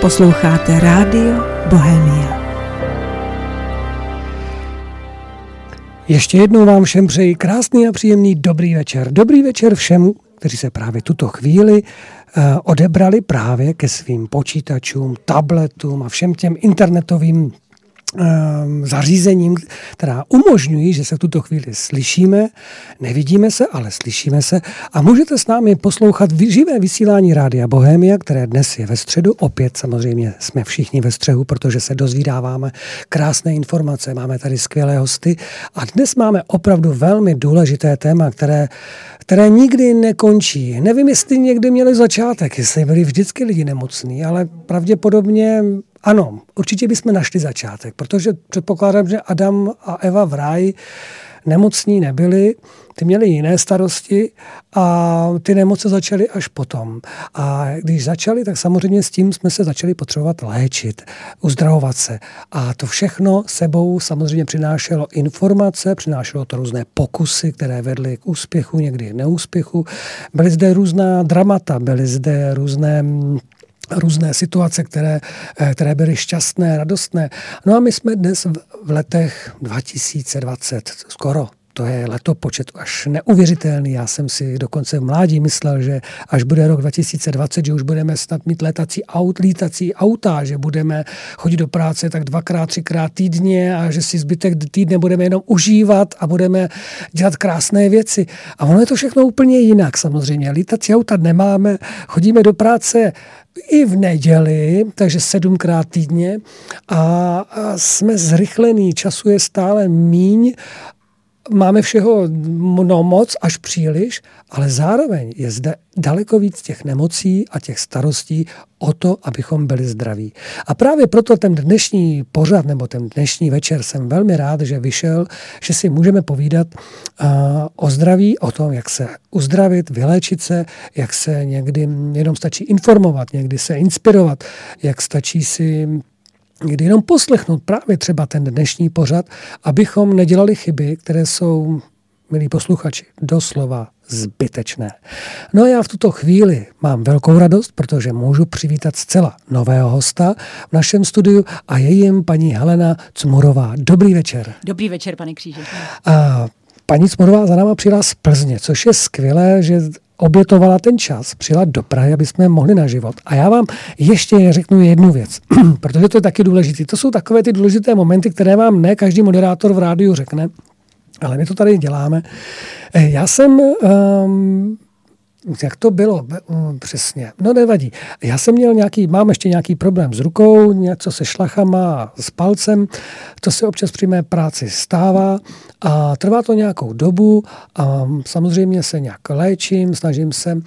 Posloucháte Rádio Bohemia. Ještě jednou vám všem přeji krásný a příjemný dobrý večer. Dobrý večer všem, kteří se právě tuto chvíli uh, odebrali právě ke svým počítačům, tabletům a všem těm internetovým zařízením, která umožňují, že se v tuto chvíli slyšíme, nevidíme se, ale slyšíme se a můžete s námi poslouchat živé vysílání Rádia Bohemia, které dnes je ve středu. Opět samozřejmě jsme všichni ve střehu, protože se dozvídáváme krásné informace, máme tady skvělé hosty a dnes máme opravdu velmi důležité téma, které, které nikdy nekončí. Nevím, jestli někdy měli začátek, jestli byli vždycky lidi nemocní, ale pravděpodobně ano, určitě bychom našli začátek, protože předpokládám, že Adam a Eva v ráji nemocní nebyli, ty měli jiné starosti a ty nemoce začaly až potom. A když začaly, tak samozřejmě s tím jsme se začali potřebovat léčit, uzdravovat se. A to všechno sebou samozřejmě přinášelo informace, přinášelo to různé pokusy, které vedly k úspěchu, někdy neúspěchu. Byly zde různá dramata, byly zde různé různé situace, které, eh, které byly šťastné, radostné. No a my jsme dnes v letech 2020, skoro to je letopočet až neuvěřitelný. Já jsem si dokonce v mládí myslel, že až bude rok 2020, že už budeme snad mít letací aut, lítací auta, že budeme chodit do práce tak dvakrát, třikrát týdně a že si zbytek týdne budeme jenom užívat a budeme dělat krásné věci. A ono je to všechno úplně jinak samozřejmě. Lítací auta nemáme, chodíme do práce i v neděli, takže sedmkrát týdně a, jsme zrychlení, času je stále míň máme všeho no moc až příliš, ale zároveň je zde daleko víc těch nemocí a těch starostí o to, abychom byli zdraví. A právě proto ten dnešní pořad nebo ten dnešní večer jsem velmi rád, že vyšel, že si můžeme povídat uh, o zdraví, o tom, jak se uzdravit, vyléčit se, jak se někdy jenom stačí informovat, někdy se inspirovat, jak stačí si kdy jenom poslechnout právě třeba ten dnešní pořad, abychom nedělali chyby, které jsou, milí posluchači, doslova zbytečné. No a já v tuto chvíli mám velkou radost, protože můžu přivítat zcela nového hosta v našem studiu a je jim paní Helena Cmurová. Dobrý večer. Dobrý večer, pane Kříže. A paní Cmurová za náma přijela z Plzně, což je skvělé, že obětovala ten čas, přijela do Prahy, aby jsme mohli na život. A já vám ještě řeknu jednu věc, protože to je taky důležité. To jsou takové ty důležité momenty, které vám ne každý moderátor v rádiu řekne, ale my to tady děláme. Eh, já jsem um, jak to bylo mm, přesně? No nevadí. Já jsem měl nějaký, mám ještě nějaký problém s rukou, něco se šlachama, s palcem. To se občas při mé práci stává a trvá to nějakou dobu a samozřejmě se nějak léčím, snažím se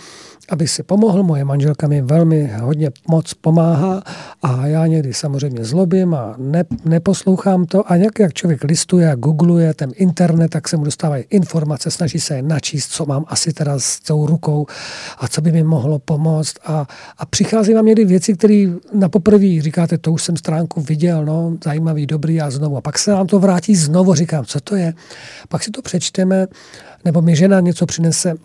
aby si pomohl. Moje manželka mi velmi hodně moc pomáhá a já někdy samozřejmě zlobím a ne, neposlouchám to. A nějak jak člověk listuje a googluje ten internet, tak se mu dostávají informace, snaží se je načíst, co mám asi teda s tou rukou a co by mi mohlo pomoct. A, a přichází vám někdy věci, které na poprvé říkáte, to už jsem stránku viděl, no, zajímavý, dobrý a znovu. A pak se nám to vrátí znovu, říkám, co to je. Pak si to přečteme, nebo mi žena něco přinese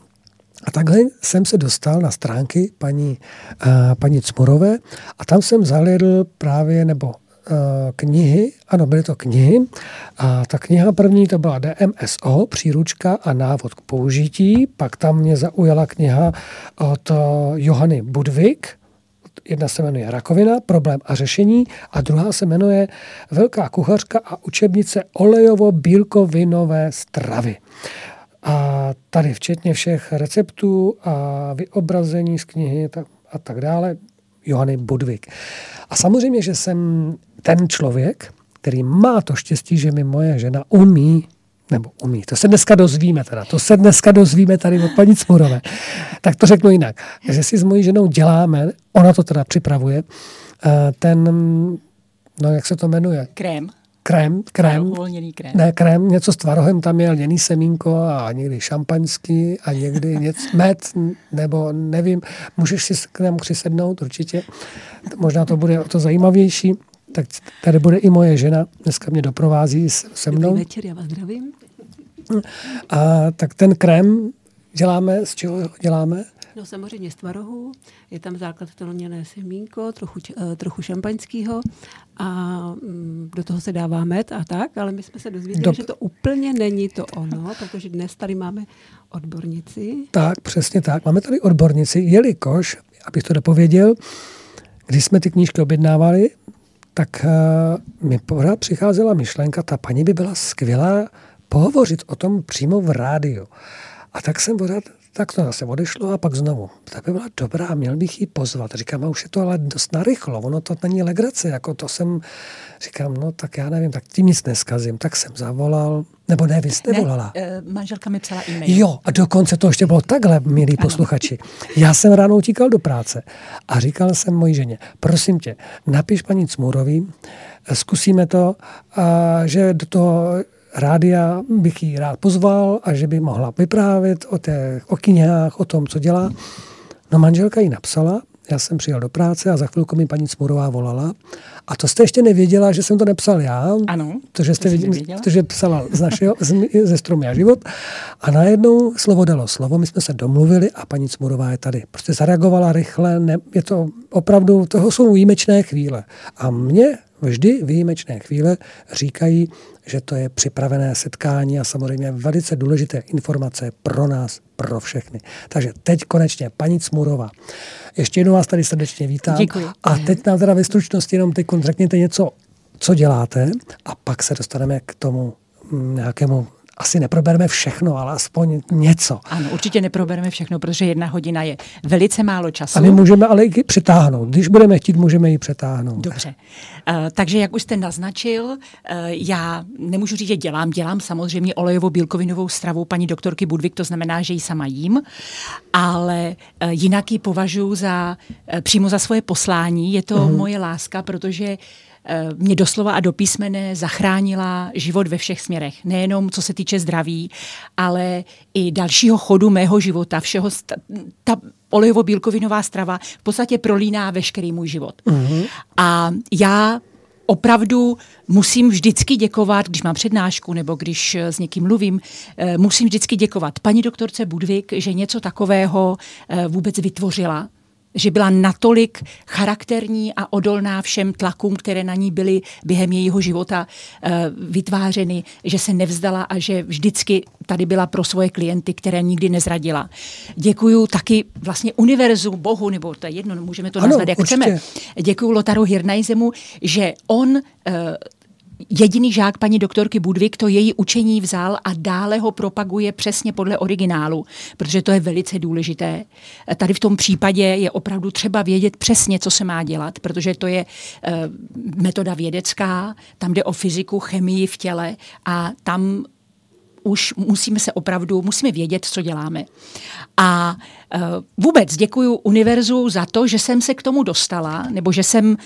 a takhle jsem se dostal na stránky paní, uh, paní Cmurové a tam jsem zahledl právě, nebo uh, knihy, ano, byly to knihy. A ta kniha první to byla DMSO, příručka a návod k použití. Pak tam mě zaujala kniha od uh, Johany Budvik, Jedna se jmenuje Rakovina, problém a řešení a druhá se jmenuje Velká kuchařka a učebnice olejovo-bílkovinové stravy. A tady včetně všech receptů a vyobrazení z knihy a tak dále, Johany Budvik. A samozřejmě, že jsem ten člověk, který má to štěstí, že mi moje žena umí nebo umí. To se dneska dozvíme teda. To se dneska dozvíme tady od paní Cmurové. Tak to řeknu jinak. Že si s mojí ženou děláme, ona to teda připravuje, eh, ten, no jak se to jmenuje? Krém krém, krém, uvolněný krém. Ne, krém, něco s tvarohem, tam je lněný semínko a někdy šampaňský a někdy něco, med, nebo nevím, můžeš si k němu přisednout určitě, možná to bude o to zajímavější. Tak tady bude i moje žena, dneska mě doprovází se mnou. Dobrý večer, já vás zdravím. A tak ten krém děláme, z čeho děláme? No samozřejmě z tvarohu, je tam základ to lněné semínko, trochu, uh, trochu šampaňského a um, do toho se dává med a tak, ale my jsme se dozvěděli, Dob- že to úplně není to ono, protože dnes tady máme odbornici. Tak, přesně tak. Máme tady odbornici, jelikož, abych to dopověděl, když jsme ty knížky objednávali, tak uh, mi pořád přicházela myšlenka, ta paní by byla skvělá pohovořit o tom přímo v rádiu. A tak jsem pořád tak to zase odešlo a pak znovu. Tak by byla dobrá, měl bych ji pozvat. Říkám, a už je to ale dost narychlo, ono to není legrace, jako to jsem, říkám, no tak já nevím, tak tím nic neskazím. Tak jsem zavolal, nebo ne, vy jste ne, volala. Uh, manželka mi psala e-mail. Jo, a dokonce to ještě bylo takhle, milí ano. posluchači. Já jsem ráno utíkal do práce a říkal jsem mojí ženě, prosím tě, napiš paní Cmurový, zkusíme to, a, že do toho rádia bych ji rád pozval a že by mohla vyprávět o těch o knihách, o tom, co dělá. No manželka jí napsala, já jsem přijel do práce a za chvilku mi paní Smurová volala. A to jste ještě nevěděla, že jsem to nepsal já. Ano, to, že jste věděla, to, že psala z našeho, z, ze stromy a život. A najednou slovo dalo slovo, my jsme se domluvili a paní Smurová je tady. Prostě zareagovala rychle, ne, je to opravdu, toho jsou výjimečné chvíle. A mě vždy výjimečné chvíle říkají, že to je připravené setkání a samozřejmě velice důležité informace pro nás, pro všechny. Takže teď konečně paní Cmurová. Ještě jednou vás tady srdečně vítám. Děkuji. A teď nám teda ve stručnosti jenom teď řekněte něco, co děláte a pak se dostaneme k tomu nějakému asi neprobereme všechno, ale aspoň něco. Ano, určitě neprobereme všechno, protože jedna hodina je velice málo času. A my můžeme ale i přetáhnout. Když budeme chtít, můžeme ji přetáhnout. Dobře. Uh, takže, jak už jste naznačil, uh, já nemůžu říct, že dělám. Dělám samozřejmě olejovou bílkovinovou stravu paní doktorky Budvik, to znamená, že ji sama jím, ale uh, jinak ji považuji za, uh, přímo za svoje poslání. Je to uh-huh. moje láska, protože uh, mě doslova a do písmene zachránila život ve všech směrech. Nejenom co se týče zdraví, ale i dalšího chodu mého života, všeho, ta olejovo-bílkovinová strava v podstatě prolíná veškerý můj život. Mm-hmm. A já opravdu musím vždycky děkovat, když mám přednášku nebo když s někým mluvím, eh, musím vždycky děkovat paní doktorce Budvik, že něco takového eh, vůbec vytvořila že byla natolik charakterní a odolná všem tlakům, které na ní byly během jejího života uh, vytvářeny, že se nevzdala a že vždycky tady byla pro svoje klienty, které nikdy nezradila. Děkuju taky vlastně univerzu, Bohu, nebo to je jedno, můžeme to ano, nazvat, jak určitě. chceme. Děkuju Lotaru Hirnajzemu, že on uh, jediný žák paní doktorky Budvik to její učení vzal a dále ho propaguje přesně podle originálu, protože to je velice důležité. Tady v tom případě je opravdu třeba vědět přesně, co se má dělat, protože to je uh, metoda vědecká, tam jde o fyziku, chemii v těle a tam už musíme se opravdu, musíme vědět, co děláme. A vůbec děkuji univerzu za to, že jsem se k tomu dostala, nebo že jsem, uh,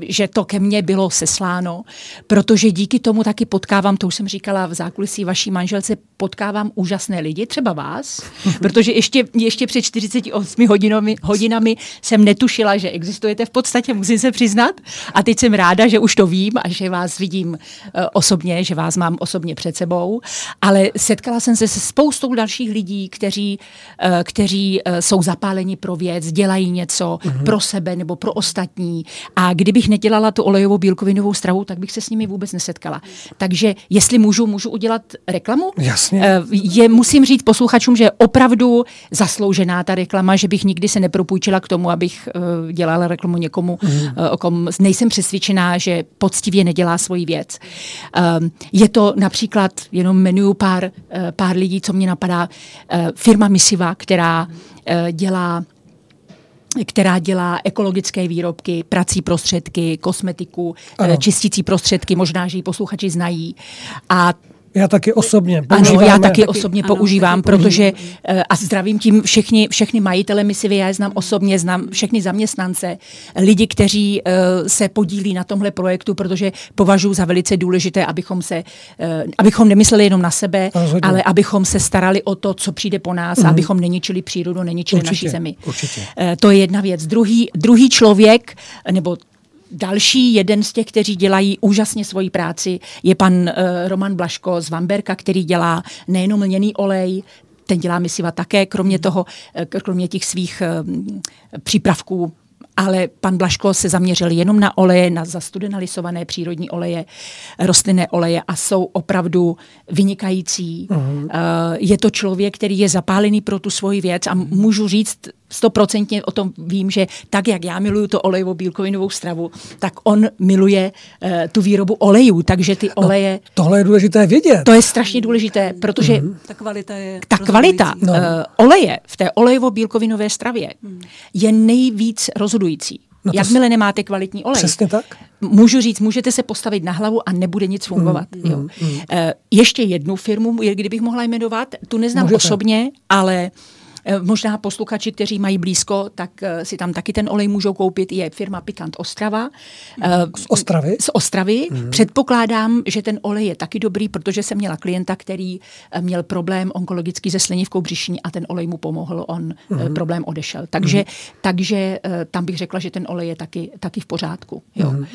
že to ke mně bylo sesláno, protože díky tomu taky potkávám, to už jsem říkala v zákulisí vaší manželce, potkávám úžasné lidi, třeba vás, protože ještě, ještě před 48 hodinami, hodinami jsem netušila, že existujete v podstatě, musím se přiznat. A teď jsem ráda, že už to vím a že vás vidím uh, osobně, že vás mám osobně před sebou. Ale setkala jsem se se spoustou dalších lidí, kteří, uh, kteří uh, jsou zapáleni pro věc, dělají něco mm-hmm. pro sebe nebo pro ostatní. A kdybych nedělala tu olejovou bílkovinovou stravu, tak bych se s nimi vůbec nesetkala. Takže jestli můžu, můžu udělat reklamu? Jasně. Eh, je, musím říct posluchačům, že je opravdu zasloužená ta reklama, že bych nikdy se nepropůjčila k tomu, abych uh, dělala reklamu někomu, mm. uh, o kom nejsem přesvědčená, že poctivě nedělá svoji věc. Uh, je to například, jenom jmenuju pár, uh, pár lidí, co mě napadá, uh, firma Misiva, která dělá která dělá ekologické výrobky, prací prostředky, kosmetiku, ano. čistící prostředky, možná, že ji posluchači znají. A já taky osobně používám. Ano, já taky osobně ano, používám, taky protože uh, a zdravím tím všechny, všechny majitele misivy, já je znám osobně, znám všechny zaměstnance, lidi, kteří uh, se podílí na tomhle projektu, protože považuji za velice důležité, abychom se, uh, abychom nemysleli jenom na sebe, Rozhodně. ale abychom se starali o to, co přijde po nás, mm. abychom neničili přírodu, neničili určitě, naší zemi. Určitě. Uh, to je jedna věc. Druhý, druhý člověk, nebo Další jeden z těch, kteří dělají úžasně svoji práci, je pan uh, Roman Blaško z Vamberka, který dělá nejenom lněný olej, ten dělá misiva také, kromě toho, kromě těch svých přípravků ale pan Blaško se zaměřil jenom na oleje, na zastudenalisované přírodní oleje, rostlinné oleje a jsou opravdu vynikající. Uh-huh. Je to člověk, který je zapálený pro tu svoji věc a můžu říct stoprocentně o tom vím, že tak, jak já miluju to olejovou bílkovinovou stravu, tak on miluje uh, tu výrobu olejů, takže ty no, oleje... No, tohle je důležité vědět. To je strašně důležité, protože... Mm. Ta kvalita je... Ta kvalita no. uh, oleje v té olejovo-bílkovinové stravě mm. je nejvíc rozhodující. No Jakmile nemáte kvalitní olej. Přesně tak. Můžu říct, můžete se postavit na hlavu a nebude nic fungovat. Mm, jo. Mm, mm. Uh, ještě jednu firmu, kdybych mohla jmenovat, tu neznám Můžete. osobně, ale uh, možná posluchači, kteří mají blízko, tak eh, si tam taky ten olej můžou koupit. Je firma Pikant Ostrava. Eh, z Ostravy? Z Ostravy. Mm. Předpokládám, že ten olej je taky dobrý, protože jsem měla klienta, který měl problém onkologický se slinivkou břišní a ten olej mu pomohl, on mm. problém odešel. Takže, mm. takže tam bych řekla, že ten olej je taky, taky v pořádku. Jo. Mm.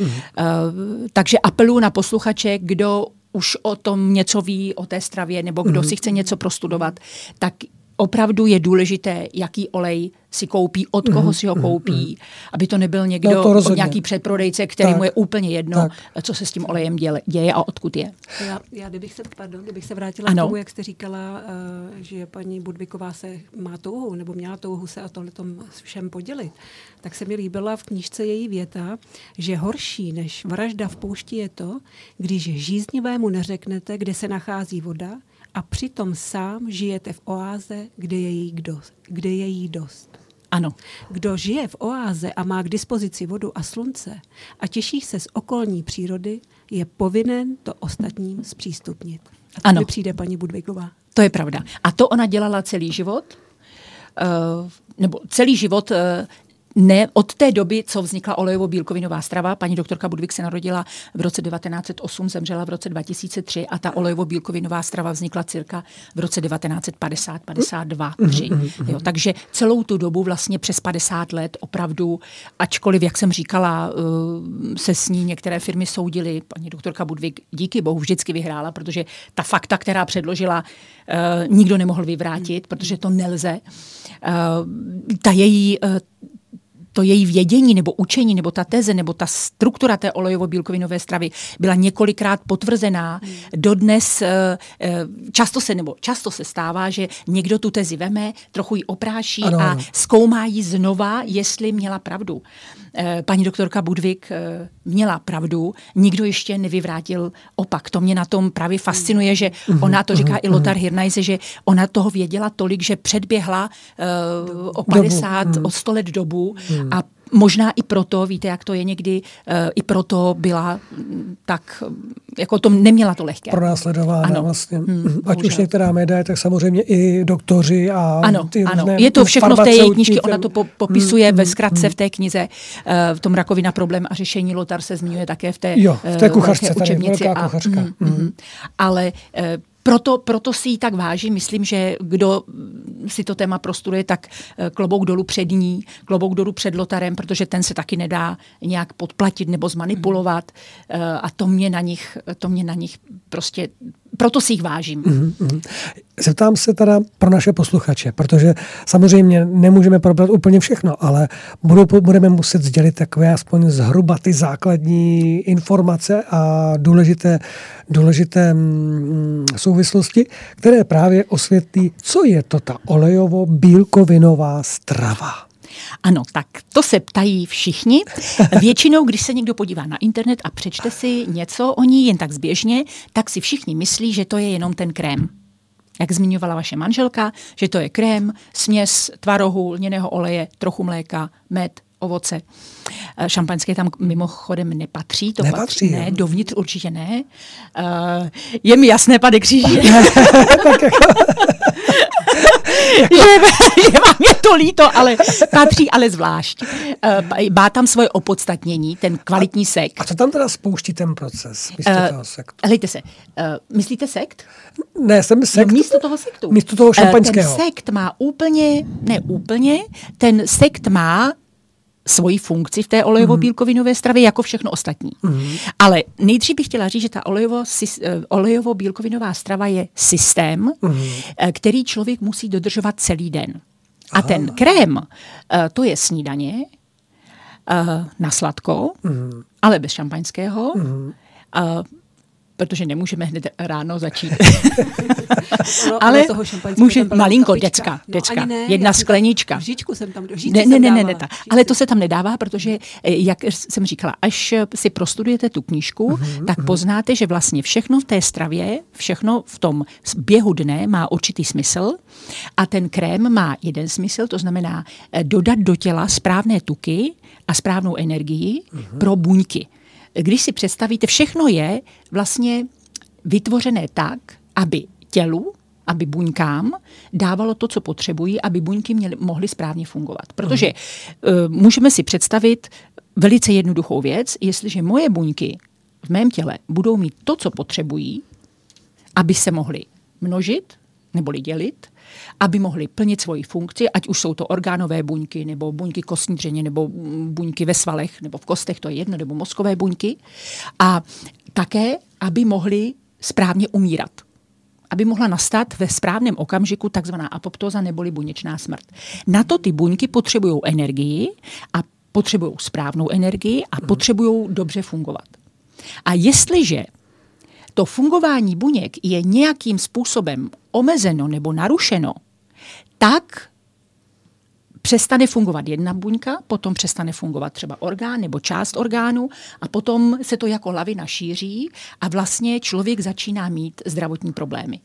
Takže apeluji na posluchače, kdo už o tom něco ví, o té stravě, nebo kdo mm. si chce něco prostudovat, tak opravdu je důležité, jaký olej si koupí, od koho si ho koupí, aby to nebyl někdo, no to od nějaký předprodejce, který tak, mu je úplně jedno, tak. co se s tím olejem děle, děje a odkud je. Já, já kdybych, se, pardon, kdybych se vrátila ano. k tomu, jak jste říkala, uh, že paní Budviková se má touhu, nebo měla touhu se o tohle všem podělit, tak se mi líbila v knížce její věta, že horší než vražda v poušti je to, když žíznivému neřeknete, kde se nachází voda, a přitom sám žijete v oáze, kde je jí dost. Kde je jí dost. Ano. Kdo žije v oáze a má k dispozici vodu a slunce a těší se z okolní přírody, je povinen to ostatním zpřístupnit. A ano. přijde paní Budvigová. To je pravda. A to ona dělala celý život. Uh, nebo celý život uh, ne od té doby, co vznikla olejovo-bílkovinová strava, paní doktorka Budvik se narodila v roce 1908, zemřela v roce 2003 a ta olejovo-bílkovinová strava vznikla cirka v roce 1950-52. Jo, takže celou tu dobu, vlastně přes 50 let, opravdu, ačkoliv, jak jsem říkala, uh, se s ní některé firmy soudily, paní doktorka Budvik díky bohu vždycky vyhrála, protože ta fakta, která předložila, uh, nikdo nemohl vyvrátit, protože to nelze. Uh, ta její to její vědění nebo učení nebo ta teze nebo ta struktura té olejovo-bílkovinové stravy byla několikrát potvrzená. Hmm. Dodnes eh, eh, často se nebo často se stává, že někdo tu tezi veme, trochu ji opráší ano, a zkoumá ji znova, jestli měla pravdu. Eh, paní doktorka Budvik měla pravdu, nikdo ještě nevyvrátil opak. To mě na tom právě fascinuje, že mhm. ona, to říká i mhm. Lothar Hirnajse, že ona toho věděla tolik, že předběhla uh, o 50, dobu. o 100 let dobu a možná i proto, víte, jak to je někdy, uh, i proto byla mm, tak, jako to neměla to lehké. Pro následována ano. vlastně. Hmm, Ať bohužel. už některá média, tak samozřejmě i doktoři a Ano, ty ano. je to všechno v té její knižce, ona to po, popisuje hmm, ve zkratce hmm. v té knize, uh, v tom rakovina problém a řešení Lotar se zmiňuje také v té, jo, v té kuchařce, tady, velká kuchařka. A, mm, mm, ale uh, proto, proto si ji tak vážím. Myslím, že kdo si to téma prostuduje, tak eh, klobouk dolů před ní, klobouk dolů před Lotarem, protože ten se taky nedá nějak podplatit nebo zmanipulovat. Mm. A to mě na nich, to mě na nich prostě proto si jich vážím. Mm-hmm. Zeptám se teda pro naše posluchače, protože samozřejmě nemůžeme probrat úplně všechno, ale budou, budeme muset sdělit takové aspoň zhruba ty základní informace a důležité, důležité mm, souvislosti, které právě osvětlí, co je to ta olejovo-bílkovinová strava. Ano, tak to se ptají všichni. Většinou, když se někdo podívá na internet a přečte si něco o ní jen tak zběžně, tak si všichni myslí, že to je jenom ten krém. Jak zmiňovala vaše manželka, že to je krém, směs tvarohu, lněného oleje, trochu mléka, med, ovoce. Eh, šampaňské tam mimochodem nepatří, to nepatří, patří, ne, dovnitř určitě ne. Uh, je mi jasné, pane kříži. že, že vám je to líto, ale patří ale zvlášť. Uh, má tam svoje opodstatnění, ten kvalitní sekt. A co tam teda spouští ten proces místo uh, toho sektu? Hlejte se, uh, myslíte sekt? Ne, jsem sekt. No, místo toho sektu. Místo toho šampaňského. Uh, ten sekt má úplně, ne úplně, ten sekt má svoji funkci v té olejovo-bílkovinové stravě jako všechno ostatní. Mm. Ale nejdřív bych chtěla říct, že ta olejovo, eh, olejovo-bílkovinová strava je systém, mm. který člověk musí dodržovat celý den. A Aha. ten krém, eh, to je snídaně na sladko, mm. ale bez šampaňského. Mm protože nemůžeme hned ráno začít. no, ale toho může malinko, děcka, děcka, no, ne, jedna sklenička. Vžičku jsem tam, ne, ne, ne, ne, ne, ta. ale to se tam nedává, protože, eh, jak jsem říkala, až si prostudujete tu knížku, uh-huh, tak uh-huh. poznáte, že vlastně všechno v té stravě, všechno v tom běhu dne má určitý smysl a ten krém má jeden smysl, to znamená eh, dodat do těla správné tuky a správnou energii uh-huh. pro buňky když si představíte, všechno je vlastně vytvořené tak, aby tělu, aby buňkám dávalo to, co potřebují, aby buňky měly, mohly správně fungovat. Protože uh, můžeme si představit velice jednoduchou věc, jestliže moje buňky v mém těle budou mít to, co potřebují, aby se mohly množit neboli dělit, aby mohly plnit svoji funkci, ať už jsou to orgánové buňky, nebo buňky kostní dřeně, nebo buňky ve svalech, nebo v kostech, to je jedno, nebo mozkové buňky. A také, aby mohly správně umírat aby mohla nastat ve správném okamžiku takzvaná apoptóza neboli buněčná smrt. Na to ty buňky potřebují energii a potřebují správnou energii a potřebují dobře fungovat. A jestliže to fungování buněk je nějakým způsobem omezeno nebo narušeno, tak přestane fungovat jedna buňka, potom přestane fungovat třeba orgán nebo část orgánu a potom se to jako lavina šíří a vlastně člověk začíná mít zdravotní problémy.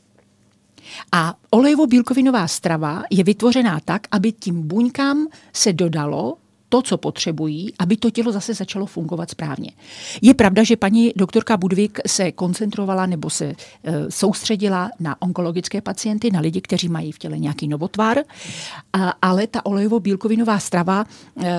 A olejovo-bílkovinová strava je vytvořená tak, aby tím buňkám se dodalo to, co potřebují, aby to tělo zase začalo fungovat správně. Je pravda, že paní doktorka Budvik se koncentrovala nebo se e, soustředila na onkologické pacienty, na lidi, kteří mají v těle nějaký novotvar, a, ale ta olejovo-bílkovinová strava e,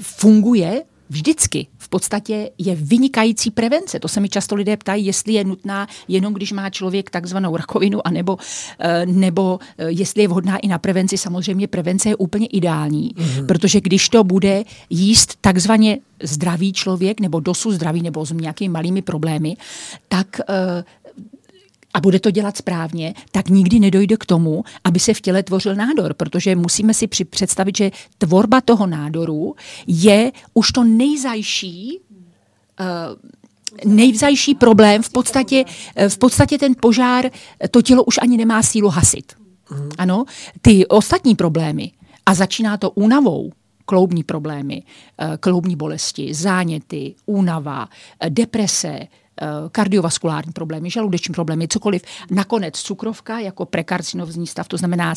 funguje vždycky v podstatě je vynikající prevence. To se mi často lidé ptají, jestli je nutná jenom, když má člověk takzvanou rakovinu, anebo, eh, nebo eh, jestli je vhodná i na prevenci. Samozřejmě prevence je úplně ideální, mm-hmm. protože když to bude jíst takzvaně zdravý člověk, nebo dosud zdravý, nebo s nějakými malými problémy, tak eh, a bude to dělat správně, tak nikdy nedojde k tomu, aby se v těle tvořil nádor, protože musíme si představit, že tvorba toho nádoru je už to nejzajší uh, nejvzajší problém, v podstatě, eh, v podstatě ten požár, to tělo už ani nemá sílu hasit. Ano, ty ostatní problémy, a začíná to únavou, kloubní problémy, eh, kloubní bolesti, záněty, únava, deprese, Eh, kardiovaskulární problémy, žaludeční problémy, cokoliv. Nakonec cukrovka jako prekarcinovní stav, to znamená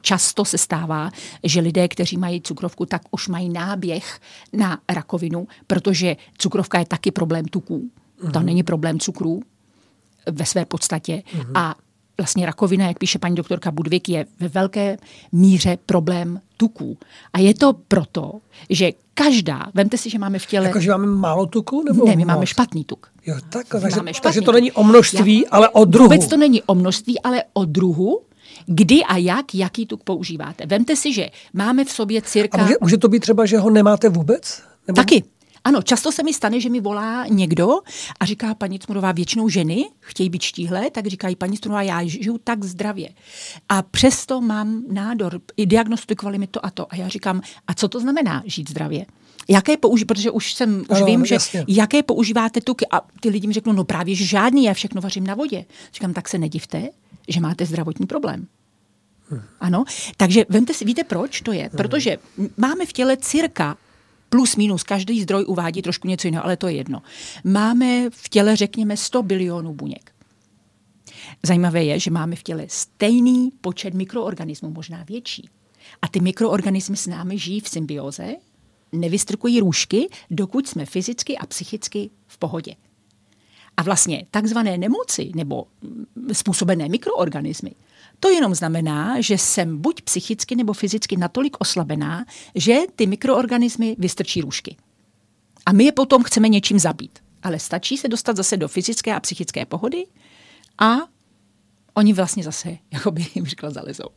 často se stává, že lidé, kteří mají cukrovku, tak už mají náběh na rakovinu, protože cukrovka je taky problém tuků. Mm-hmm. To mhm. není problém cukrů ve své podstatě. Mm-hmm. A vlastně rakovina, jak píše paní doktorka Budvik, je ve velké míře problém tuků. A je to proto, že každá, vemte si, že máme v těle... Jako, že máme málo tuku? Nebo ne, my moc? máme špatný tuk. Jo, tak, takže, takže to není o množství, Já, ale o druhu. Vůbec to není o množství, ale o druhu, kdy a jak, jaký tuk používáte. Vemte si, že máme v sobě cirka... A může, může to být třeba, že ho nemáte vůbec? Nebo... Taky. Ano, často se mi stane, že mi volá někdo a říká, paní Cmurová, většinou ženy chtějí být štíhlé, tak říkají, paní Cmurová, já žiju tak zdravě. A přesto mám nádor, i diagnostikovali mi to a to. A já říkám, a co to znamená žít zdravě? Jaké použí, protože už jsem, už ano, vím, že jasně. jaké používáte tuky a ty lidi mi řeknou, no právě že žádný, já všechno vařím na vodě. Říkám, tak se nedivte, že máte zdravotní problém. Hmm. Ano, takže vemte si, víte proč to je? Hmm. Protože máme v těle cirka plus minus, každý zdroj uvádí trošku něco jiného, ale to je jedno. Máme v těle, řekněme, 100 bilionů buněk. Zajímavé je, že máme v těle stejný počet mikroorganismů, možná větší. A ty mikroorganismy s námi žijí v symbioze, nevystrkují růžky, dokud jsme fyzicky a psychicky v pohodě. A vlastně takzvané nemoci nebo způsobené mikroorganismy to jenom znamená, že jsem buď psychicky nebo fyzicky natolik oslabená, že ty mikroorganismy vystrčí růžky. A my je potom chceme něčím zabít. Ale stačí se dostat zase do fyzické a psychické pohody a oni vlastně zase, jako by jim říkala, zalezou.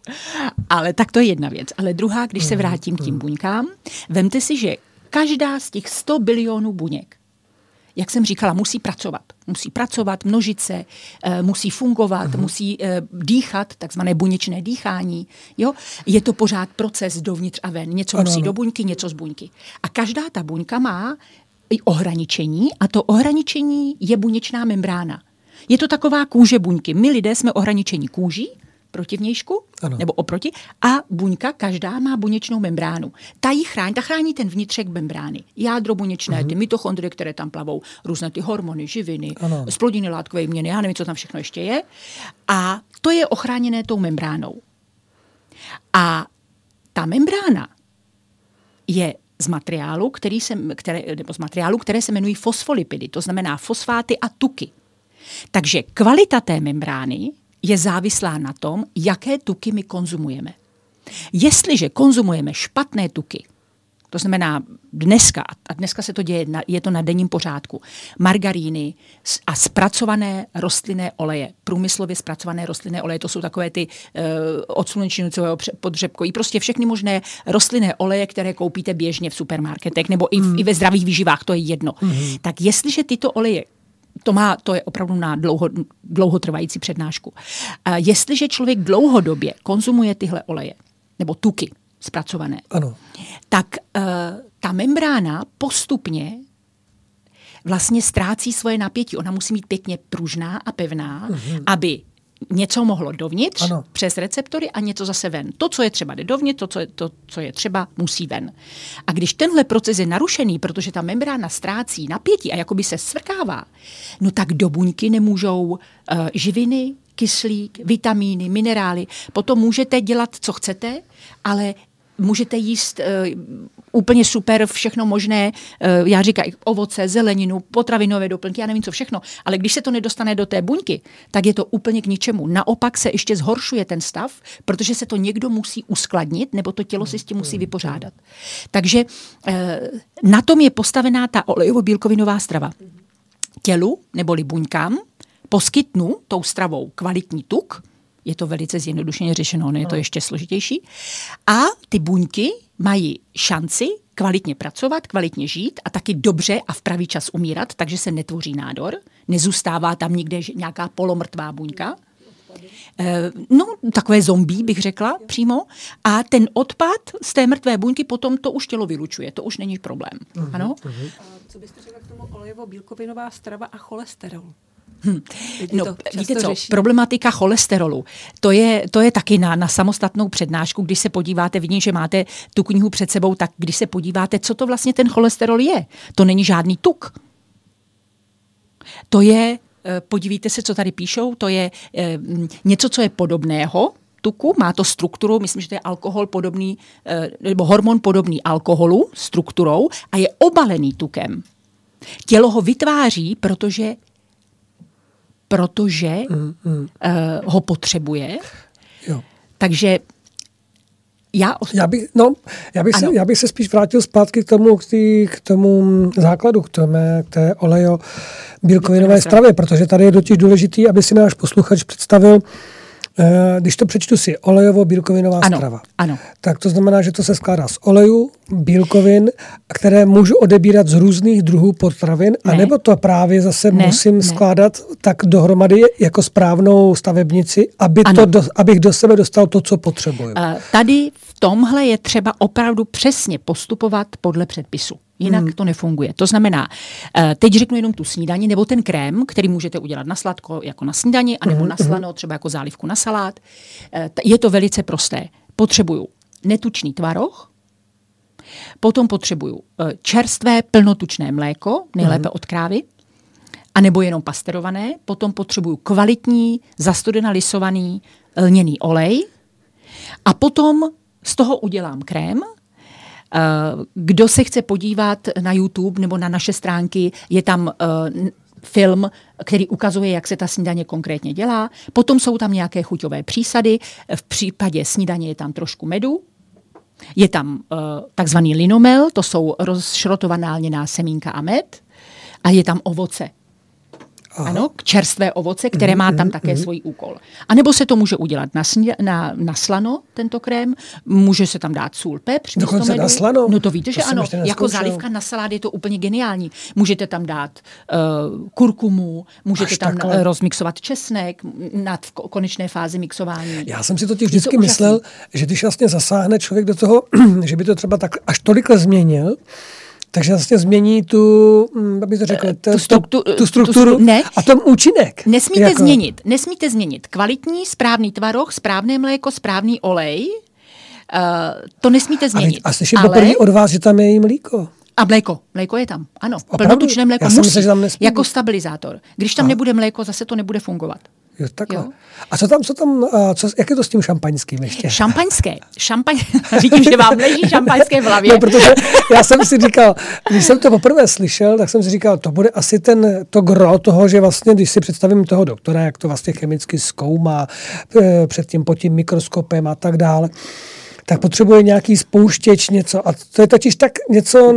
Ale tak to je jedna věc. Ale druhá, když se vrátím k tím buňkám, vemte si, že každá z těch 100 bilionů buněk jak jsem říkala, musí pracovat. Musí pracovat, množit se, eh, musí fungovat, uh-huh. musí eh, dýchat, takzvané buněčné dýchání. Jo? Je to pořád proces dovnitř a ven. Něco ano, musí ano. do buňky, něco z buňky. A každá ta buňka má i ohraničení a to ohraničení je buněčná membrána. Je to taková kůže buňky. My lidé jsme ohraničení kůží, proti vnějšku, ano. nebo oproti, a buňka, každá má buněčnou membránu. Ta jí chrání, ta chrání ten vnitřek membrány. Jádro buněčné, uh-huh. ty mitochondrie, které tam plavou, různé ty hormony, živiny, ano. splodiny látkové měny, já nevím, co tam všechno ještě je. A to je ochráněné tou membránou. A ta membrána je z materiálu, který se, které, nebo z materiálu, které se jmenují fosfolipidy, to znamená fosfáty a tuky. Takže kvalita té membrány je závislá na tom, jaké tuky my konzumujeme. Jestliže konzumujeme špatné tuky, to znamená dneska, a dneska se to děje, je to na denním pořádku, margaríny a zpracované rostlinné oleje, průmyslově zpracované rostlinné oleje, to jsou takové ty uh, od slunečnicového podřebkoví, prostě všechny možné rostlinné oleje, které koupíte běžně v supermarketech nebo i, v, mm. i ve zdravých výživách, to je jedno. Mm. Tak jestliže tyto oleje to, má, to je opravdu na dlouho, dlouhotrvající přednášku. Jestliže člověk dlouhodobě konzumuje tyhle oleje, nebo tuky zpracované, ano. tak uh, ta membrána postupně vlastně ztrácí svoje napětí. Ona musí být pěkně pružná a pevná, uh-huh. aby něco mohlo dovnitř ano. přes receptory a něco zase ven. To, co je třeba, jde dovnitř, to co, je, to, co je třeba, musí ven. A když tenhle proces je narušený, protože ta membrána ztrácí napětí a jakoby se svrkává, no tak do buňky nemůžou uh, živiny, kyslík, vitamíny, minerály. Potom můžete dělat, co chcete, ale můžete jíst uh, úplně super všechno možné, uh, já říkám ovoce, zeleninu, potravinové doplňky, já nevím co všechno, ale když se to nedostane do té buňky, tak je to úplně k ničemu. Naopak se ještě zhoršuje ten stav, protože se to někdo musí uskladnit, nebo to tělo si s tím musí vypořádat. Takže uh, na tom je postavená ta olejovo-bílkovinová strava. Tělu, neboli buňkám, poskytnu tou stravou kvalitní tuk, je to velice zjednodušeně řešeno, ne je to ještě složitější. A ty buňky mají šanci kvalitně pracovat, kvalitně žít a taky dobře a v pravý čas umírat, takže se netvoří nádor, nezůstává tam nikde nějaká polomrtvá buňka. Eh, no, takové zombí bych řekla přímo. A ten odpad z té mrtvé buňky potom to už tělo vylučuje, to už není problém. Uh-huh, ano? Uh-huh. A co byste řekla k tomu olejovo-bílkovinová strava a cholesterol? Hm. No, víte co, řeší. problematika cholesterolu, to je, to je taky na, na samostatnou přednášku, když se podíváte, vidím, že máte tu knihu před sebou, tak když se podíváte, co to vlastně ten cholesterol je, to není žádný tuk. To je, eh, podívejte se, co tady píšou, to je eh, něco, co je podobného, tuku, má to strukturu, myslím, že to je alkohol podobný, eh, nebo hormon podobný alkoholu strukturou a je obalený tukem. Tělo ho vytváří, protože protože mm, mm. Uh, ho potřebuje. Jo. Takže já, os... já, bych, no, já, bych se, já bych se spíš vrátil zpátky k tomu, k, tý, k tomu základu, k, tomu, k té olejo bílkovinové stravě, protože tady je totiž důležitý, aby si náš posluchač představil, Eh, když to přečtu si, olejovo-bílkovinová ano, strava, ano. tak to znamená, že to se skládá z olejů, bílkovin, které můžu odebírat z různých druhů potravin, ne. anebo to právě zase ne, musím ne. skládat tak dohromady jako správnou stavebnici, aby to do, abych do sebe dostal to, co potřebuji. Uh, tady v tomhle je třeba opravdu přesně postupovat podle předpisu. Jinak hmm. to nefunguje. To znamená, eh, teď řeknu jenom tu snídaní, nebo ten krém, který můžete udělat na sladko, jako na snídaní, anebo hmm. na slano, třeba jako zálivku na salát. Eh, je to velice prosté. Potřebuju netučný tvaroh, potom potřebuju eh, čerstvé plnotučné mléko, nejlépe hmm. od krávy, anebo jenom pasterované, potom potřebuju kvalitní, zastudena lisovaný lněný olej a potom z toho udělám krém, kdo se chce podívat na YouTube nebo na naše stránky, je tam eh, film, který ukazuje, jak se ta snídaně konkrétně dělá. Potom jsou tam nějaké chuťové přísady. V případě snídaně je tam trošku medu, je tam uh, takzvaný linomel, to jsou rozšrotovaná lněná semínka a med, a je tam ovoce. Aha. Ano, čerstvé ovoce, které má tam také svůj úkol. A nebo se to může udělat na, sně, na, na slano, tento krém, může se tam dát sůl, pepř, Dokonce na slano? No to víte, to že ano, jako zálivka na salát je to úplně geniální. Můžete tam dát uh, kurkumu, můžete Až tam takhle. rozmixovat česnek na v konečné fázi mixování. Já jsem si totiž vždycky to myslel, že když vlastně zasáhne člověk do toho, že by to třeba tak až tolikle změnil, takže vlastně změní tu, mm, aby to řekl, eh, tu, struktu, tu, tu strukturu tu, ne, a tom účinek. Nesmíte jako... změnit, nesmíte změnit kvalitní, správný tvaroh, správné mléko, správný olej, uh, to nesmíte změnit. A, a slyším ale... poprvé od vás, že tam je i mlíko. A mléko. Mléko je tam. Ano. Plnotučné mléko musí. Myslím, že tam jako stabilizátor. Když tam Aha. nebude mléko, zase to nebude fungovat. Jo, takhle. Jo. A co tam, co tam, co, jak je to s tím šampaňským ještě? Šampaňské. Šampaň, vidím, že vám leží šampaňské v hlavě. No, protože já jsem si říkal, když jsem to poprvé slyšel, tak jsem si říkal, to bude asi ten, to gro toho, že vlastně, když si představím toho doktora, jak to vlastně chemicky zkoumá e, před tím pod tím mikroskopem a tak dále, tak potřebuje nějaký spouštěč, něco. A to je totiž tak něco,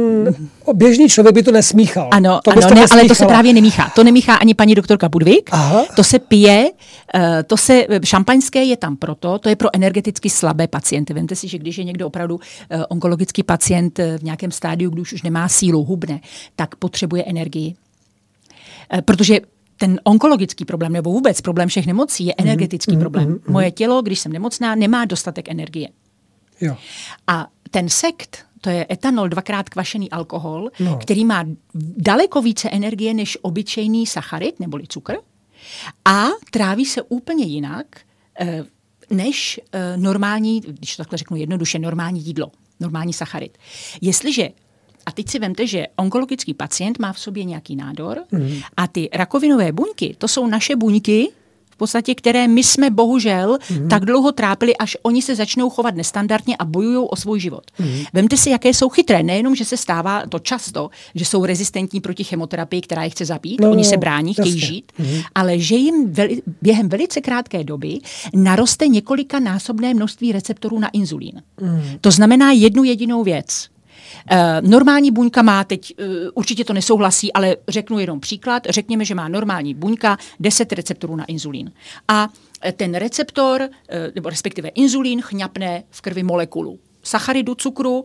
běžný člověk by to nesmíchal. Ano, to ano ne, ale to se právě nemíchá. To nemíchá ani paní doktorka Budvík. Aha. To se pije, eh, to se, šampaňské je tam proto, to je pro energeticky slabé pacienty. Vemte si, že když je někdo opravdu eh, onkologický pacient eh, v nějakém stádiu, když už nemá sílu, hubne, tak potřebuje energii. Protože ten onkologický problém nebo vůbec problém všech nemocí je mhm, energetický mm, problém. Mm, mm, Moje tělo, když jsem nemocná, nemá dostatek energie. Jo. A ten sekt, to je etanol, dvakrát kvašený alkohol, no. který má daleko více energie než obyčejný sacharid neboli cukr a tráví se úplně jinak eh, než eh, normální, když to takhle řeknu jednoduše, normální jídlo, normální sacharid. Jestliže a teď si vemte, že onkologický pacient má v sobě nějaký nádor mm. a ty rakovinové buňky, to jsou naše buňky, podstatě, které my jsme bohužel mm-hmm. tak dlouho trápili, až oni se začnou chovat nestandardně a bojují o svůj život. Mm-hmm. Vemte si, jaké jsou chytré. Nejenom, že se stává to často, že jsou rezistentní proti chemoterapii, která je chce zabít, no, oni se brání, chtějí jasně. žít, mm-hmm. ale že jim veli, během velice krátké doby naroste několika násobné množství receptorů na inzulín. Mm-hmm. To znamená jednu jedinou věc. Uh, normální buňka má teď, uh, určitě to nesouhlasí, ale řeknu jenom příklad. Řekněme, že má normální buňka 10 receptorů na inzulín. A eh, ten receptor, nebo respektive inzulín, chňapne v krvi molekulu sacharidu, cukru,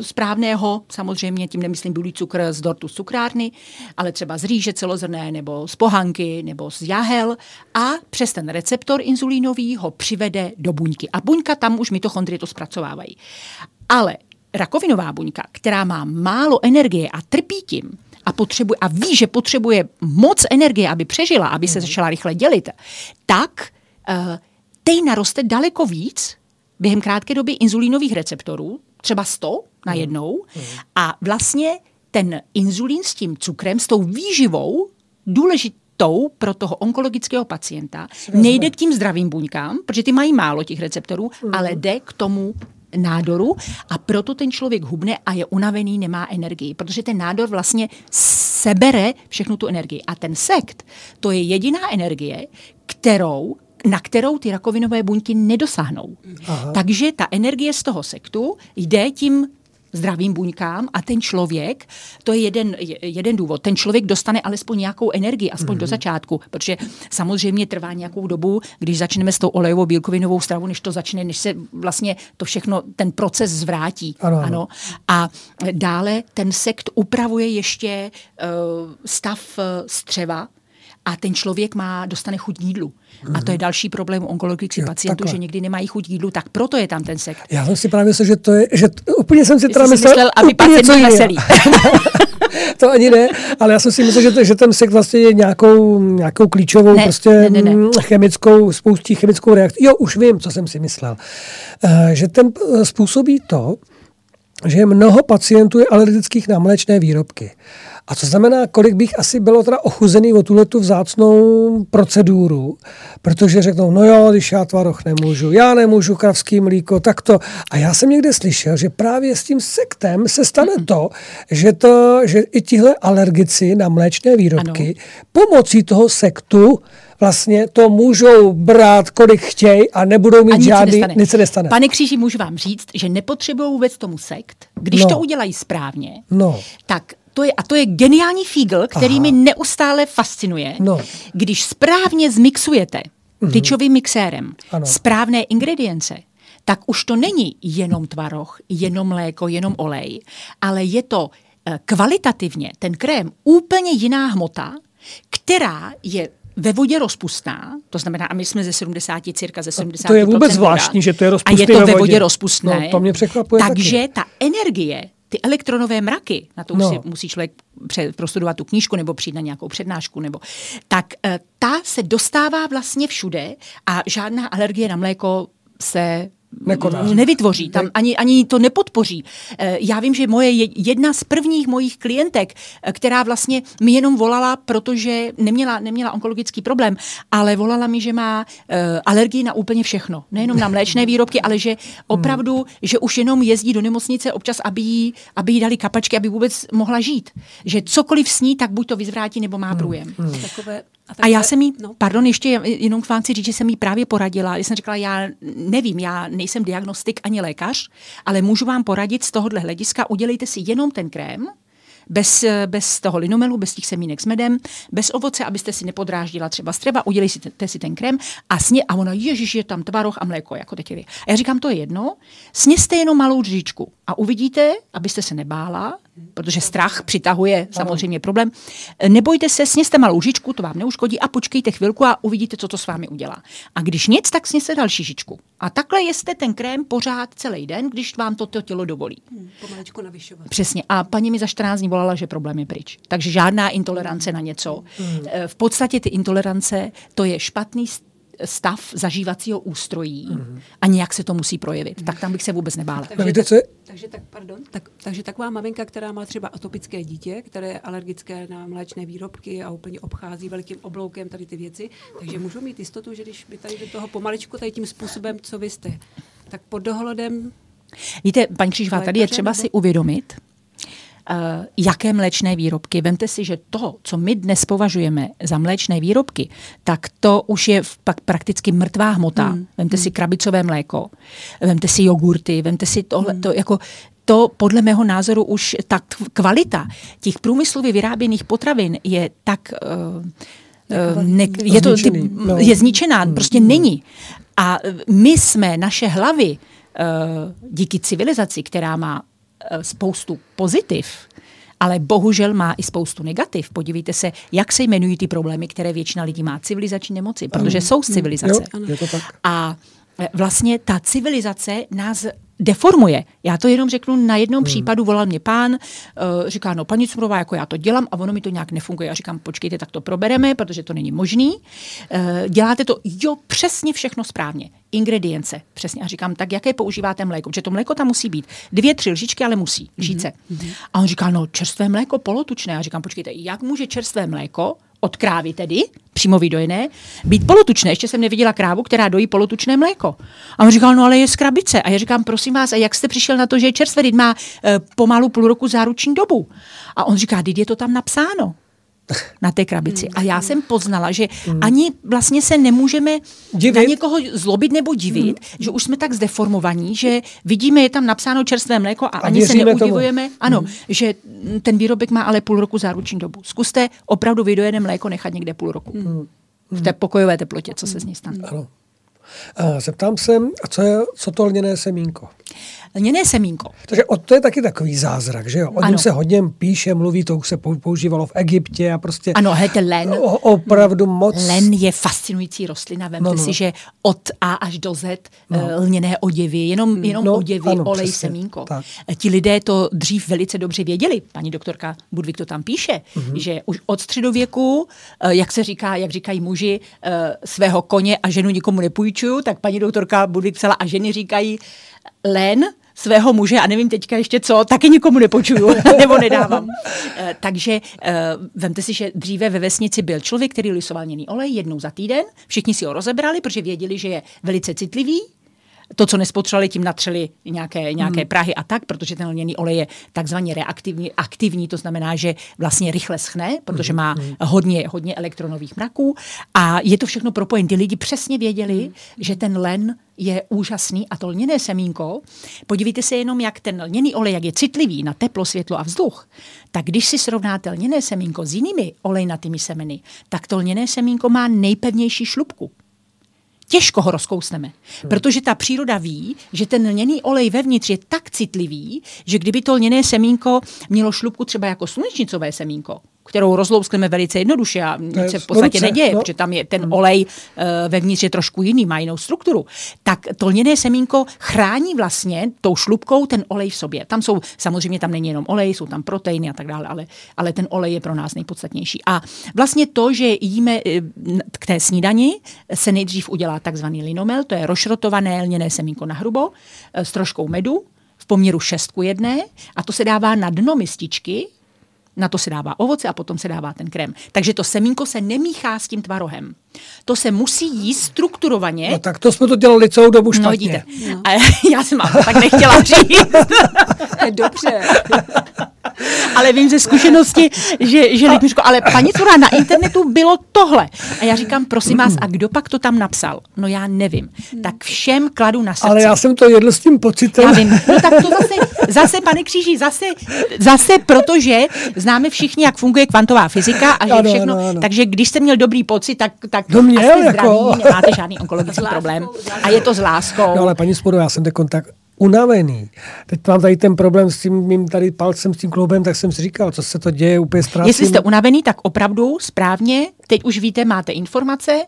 správného, samozřejmě tím nemyslím bílý cukr z dortu z cukrárny, ale třeba z rýže celozrné nebo z pohanky nebo z jahel a přes ten receptor inzulínový ho přivede do buňky. A buňka tam už mitochondrie to zpracovávají. Ale rakovinová buňka, která má málo energie a trpí tím, a, potřebuje, a ví, že potřebuje moc energie, aby přežila, aby se mhm. začala rychle dělit, tak uh, tej naroste daleko víc během krátké doby inzulínových receptorů, třeba 100 na mhm. jednou, a vlastně ten inzulín s tím cukrem, s tou výživou, důležitou pro toho onkologického pacienta, nejde k tím zdravým buňkám, protože ty mají málo těch receptorů, mm. ale jde k tomu nádoru a proto ten člověk hubne a je unavený, nemá energii, protože ten nádor vlastně sebere všechnu tu energii. A ten sekt, to je jediná energie, kterou na kterou ty rakovinové buňky nedosáhnou. Aha. Takže ta energie z toho sektu jde tím zdravým buňkám a ten člověk, to je jeden, jeden důvod, ten člověk dostane alespoň nějakou energii, aspoň mm-hmm. do mhm. začátku, protože samozřejmě trvá nějakou dobu, když začneme s tou olejovou bílkovinovou stravou, než to začne, než se vlastně to všechno, ten proces zvrátí. Ano. ano. A dále ten sekt upravuje ještě uh, stav uh, střeva, a ten člověk má, dostane chuť jídlu. Mm-hmm. A to je další problém u onkologických pacientů, takhle. že někdy nemají chuť jídlu, tak proto je tam ten sekt. Já jsem si právě myslel, že to je, že t, úplně jsem si teda myslel, myslel aby pacient byl veselý. to ani ne, ale já jsem si myslel, že, to, že ten sekt vlastně je nějakou, nějakou klíčovou ne, prostě ne, ne, ne. Mm, chemickou, spoustí chemickou reakci. Jo, už vím, co jsem si myslel. Uh, že ten uh, způsobí to, že mnoho pacientů je alergických na mléčné výrobky. A co znamená, kolik bych asi bylo teda ochuzený o tuhle tu vzácnou proceduru, protože řeknou, no jo, když já tvaroch nemůžu, já nemůžu kravský mlíko, tak to. A já jsem někde slyšel, že právě s tím sektem se stane to, že, to, že i tihle alergici na mléčné výrobky ano. pomocí toho sektu vlastně to můžou brát, kolik chtějí a nebudou mít a nic žádný, se nestane. nic se nestane. Pane Kříži, můžu vám říct, že nepotřebují vůbec tomu sekt. Když no. to udělají správně, no. tak to je, a to je geniální fígl, který Aha. mi neustále fascinuje. No. Když správně zmixujete mm-hmm. tyčovým mixérem ano. správné ingredience, tak už to není jenom tvaroh, jenom mléko, jenom olej, ale je to eh, kvalitativně ten krém úplně jiná hmota, která je ve vodě rozpustná, to znamená, a my jsme ze 70, cirka ze 70. To je vůbec zvláštní, že to je rozpustné. A je to ve vodě, vodě rozpustné. No, to mě překvapuje Takže taky. ta energie, ty elektronové mraky, na to no. si musí člověk prostudovat tu knížku nebo přijít na nějakou přednášku, nebo tak eh, ta se dostává vlastně všude a žádná alergie na mléko se Nekoná. nevytvoří, tam ani, ani to nepodpoří. Eh, já vím, že moje jedna z prvních mojich klientek, eh, která vlastně mi jenom volala, protože neměla, neměla onkologický problém, ale volala mi, že má uh, alergii na úplně všechno. Nejenom na mléčné výrobky, ale že opravdu, hmm. že už jenom jezdí do nemocnice občas, aby jí, aby jí dali kapačky, aby vůbec mohla žít. Že cokoliv sní, tak buď to vyzvrátí, nebo má průjem. Hmm. Takové a, a já jsem jí, no. pardon, ještě jenom k vám chci říct, že jsem jí právě poradila. Já jsem říkala, já nevím, já nejsem diagnostik ani lékař, ale můžu vám poradit z tohohle hlediska, udělejte si jenom ten krém, bez, bez toho linomelu, bez těch semínek s medem, bez ovoce, abyste si nepodráždila třeba střeva, udělejte si ten krém a sně, a ona, ježiš, je tam tvaroh a mléko, jako teď A já říkám, to je jedno, sněste jenom malou dříčku a uvidíte, abyste se nebála, protože strach přitahuje samozřejmě problém. Nebojte se, sněste malou žičku, to vám neuškodí a počkejte chvilku a uvidíte, co to s vámi udělá. A když nic, tak sněste další žičku. A takhle jeste ten krém pořád celý den, když vám to, tělo dovolí. Hmm, pomaličku navyšovat. Přesně. A paní mi za 14 dní volala, že problém je pryč. Takže žádná intolerance na něco. Hmm. V podstatě ty intolerance, to je špatný stav zažívacího ústrojí mm-hmm. a nějak se to musí projevit. Tak tam bych se vůbec nebála. Takže, tak, je? takže, tak, pardon, tak, takže taková maminka, která má třeba atopické dítě, které je alergické na mléčné výrobky a úplně obchází velikým obloukem tady ty věci, takže můžou mít jistotu, že když by tady do toho pomaličku tady tím způsobem, co vy jste, tak pod dohledem Víte, paní Křížová, tady je třeba si uvědomit, jaké mléčné výrobky. Vemte si, že to, co my dnes považujeme za mléčné výrobky, tak to už je pak prakticky mrtvá hmota. Mm. Vemte mm. si krabicové mléko, vemte si jogurty, vemte si tohle, mm. to jako to podle mého názoru už ta kvalita těch průmyslově vyráběných potravin je tak uh, ne, je, to, ty, no. je zničená, mm. prostě mm. není. A my jsme naše hlavy uh, díky civilizaci, která má Eh, spoustu pozitiv, ale bohužel má i spoustu negativ. Podívejte se, jak se jmenují ty problémy, které většina lidí má. Civilizační nemoci, protože jsou z civilizace. Jo, je to tak. A eh, vlastně ta civilizace nás deformuje. Já to jenom řeknu, na jednom hmm. případu volal mě pán, uh, říká, no paní Cumrová, jako já to dělám a ono mi to nějak nefunguje. Já říkám, počkejte, tak to probereme, protože to není možný. Uh, děláte to, jo, přesně všechno správně. Ingredience, přesně. A říkám, tak jaké používáte mléko? Protože to mléko tam musí být. Dvě, tři lžičky, ale musí, lžíce. Mm-hmm. A on říká, no čerstvé mléko polotučné. A říkám, počkejte, jak může čerstvé mléko od krávy tedy, přímo vydojené, být polotučné. Ještě jsem neviděla krávu, která dojí polotučné mléko. A on říkal, no ale je z krabice. A já říkám, prosím vás, a jak jste přišel na to, že je čerstvé, má e, pomalu půl roku záruční dobu. A on říká, je to tam napsáno na té krabici. A já jsem poznala, že ani vlastně se nemůžeme divit. na někoho zlobit nebo divit, mm. že už jsme tak zdeformovaní, že vidíme, je tam napsáno čerstvé mléko a, a ani se neudivujeme, tomu. ano, mm. že ten výrobek má ale půl roku záruční dobu. Zkuste opravdu vydojené mléko nechat někde půl roku. Mm. V té pokojové teplotě, co se z ní stane. Ano. A zeptám se, co, je, co to lněné semínko? Lněné semínko. Takže to je taky takový zázrak, že jo? O něm se hodně píše, mluví, to už se používalo v Egyptě a prostě... Ano, hejte len. O, opravdu moc. Len je fascinující rostlina, vemte no, no. si, že od A až do Z no. Eh, lněné oděvy, jenom, jenom no, oděvy, ano, olej, přesně, semínko. Tak. Eh, ti lidé to dřív velice dobře věděli. Paní doktorka Budvik to tam píše, mm-hmm. že už od středověku, eh, jak se říká, jak říkají muži, svého koně a ženu nikomu nepůjčuju, tak paní doktorka Budvik psala a ženy říkají len, svého muže a nevím teďka ještě co, taky nikomu nepočuju nebo nedávám. Eh, takže eh, vemte si, že dříve ve vesnici byl člověk, který lisoval lněný olej jednou za týden, všichni si ho rozebrali, protože věděli, že je velice citlivý, to, co nespotřebovali, tím natřeli nějaké, nějaké hmm. prahy a tak, protože ten lněný olej je takzvaně reaktivní, aktivní, to znamená, že vlastně rychle schne, protože má hmm. hodně, hodně elektronových mraků a je to všechno propojené. Ty lidi přesně věděli, hmm. že ten len je úžasný a to lněné semínko, podívejte se jenom, jak ten lněný olej, jak je citlivý na teplo, světlo a vzduch, tak když si srovnáte lněné semínko s jinými olejnatými semeny, tak to lněné semínko má nejpevnější šlubku těžko ho rozkousneme. Hmm. Protože ta příroda ví, že ten lněný olej vevnitř je tak citlivý, že kdyby to lněné semínko mělo šlubku třeba jako slunečnicové semínko, kterou rozlouskneme velice jednoduše a nic se v podstatě ruce, neděje, no. protože tam je ten hmm. olej uh, vevnitř je trošku jiný, má jinou strukturu, tak to lněné semínko chrání vlastně tou šlubkou ten olej v sobě. Tam jsou, samozřejmě tam není jenom olej, jsou tam proteiny a tak dále, ale, ale ten olej je pro nás nejpodstatnější. A vlastně to, že jíme eh, k té snídani, se nejdřív udělá takzvaný linomel, to je rošrotované lněné semínko na hrubo eh, s troškou medu, v poměru 6 k 1 a to se dává na dno mističky, na to se dává ovoce a potom se dává ten krém. Takže to semínko se nemíchá s tím tvarohem. To se musí jíst strukturovaně. No tak to jsme to dělali celou dobu no, špatně. No vidíte. No. A já jsem vám to tak nechtěla říct. Dobře. ale vím ze zkušenosti, že, že lidi ale paní Cura, na internetu bylo tohle. A já říkám, prosím vás, a kdo pak to tam napsal? No já nevím. Tak všem kladu na srdce. Ale já jsem to jedl s tím pocitem. Já vím. No tak to zase, zase pane Kříži, zase, zase protože známe všichni, jak funguje kvantová fyzika a že ano, všechno. Ano, ano. Takže když jste měl dobrý pocit, tak, tak no měl, asi jako... zdraví, nemáte žádný onkologický problém. A je to s láskou. No ale paní Spodo, já jsem teď kontakt unavený. Teď mám tady ten problém s tím mým tady palcem, s tím kloubem, tak jsem si říkal, co se to děje, úplně ztrácím. Jestli jste unavený, tak opravdu správně, teď už víte, máte informace,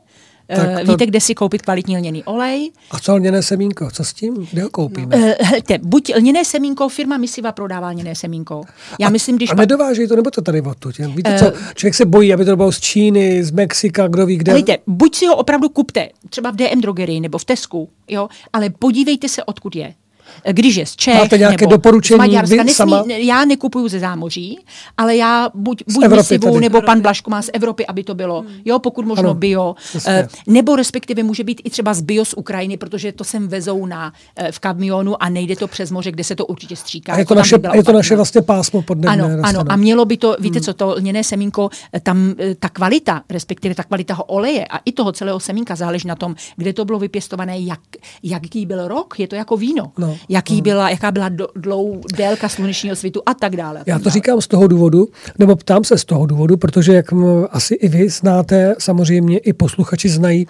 tak eh, to... Víte, kde si koupit kvalitní lněný olej. A co lněné semínko? Co s tím? Kde ho koupíme? No. Hleďte, buď lněné semínko, firma Misiva prodává lněné semínko. Já a, myslím, když... A nedováží to, nebo to tady odtud? Víte uh, co, člověk se bojí, aby to bylo z Číny, z Mexika, kdo ví kde. Hleďte, buď si ho opravdu kupte, třeba v DM drogerii nebo v Tesku, jo, ale podívejte se, odkud je když je z Čech Máte nějaké nebo doporučení z Maďarska. Nesmí, sama? Já nekupuju ze zámoří, ale já buď, buď Misivu, nebo pan Blaško má z Evropy, aby to bylo, hmm. jo, pokud možno ano, bio, jasně. nebo respektive může být i třeba z bio z Ukrajiny, protože to sem vezou na, eh, v kamionu a nejde to přes moře, kde se to určitě stříká. A je to, naše, je to naše vlastně pásmo podnebné. Ano, ano, a mělo by to, víte hmm. co, to lněné semínko, eh, tam eh, ta kvalita, respektive ta kvalita toho oleje a i toho celého semínka záleží na tom, kde to bylo vypěstované, jak, jaký byl rok, je to jako víno, no, jaký no. byla, jaká byla do, dlou, délka slunečního svitu a tak dále. A tak Já to dále. říkám z toho důvodu, nebo ptám se z toho důvodu, protože jak asi i vy znáte, samozřejmě i posluchači znají,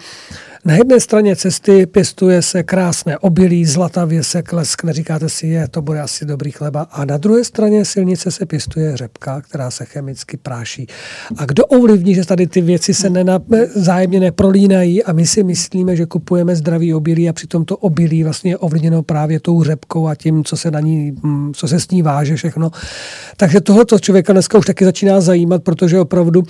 na jedné straně cesty pěstuje se krásné obilí, zlatavě se kleskne, říkáte si, je, to bude asi dobrý chleba. A na druhé straně silnice se pěstuje řepka, která se chemicky práší. A kdo ovlivní, že tady ty věci se nena, zájemně neprolínají a my si myslíme, že kupujeme zdravý obilí a přitom to obilí vlastně je ovlivněno právě tou řepkou a tím, co se na ní, mm, co se s ní váže všechno. Takže tohoto člověka dneska už taky začíná zajímat, protože opravdu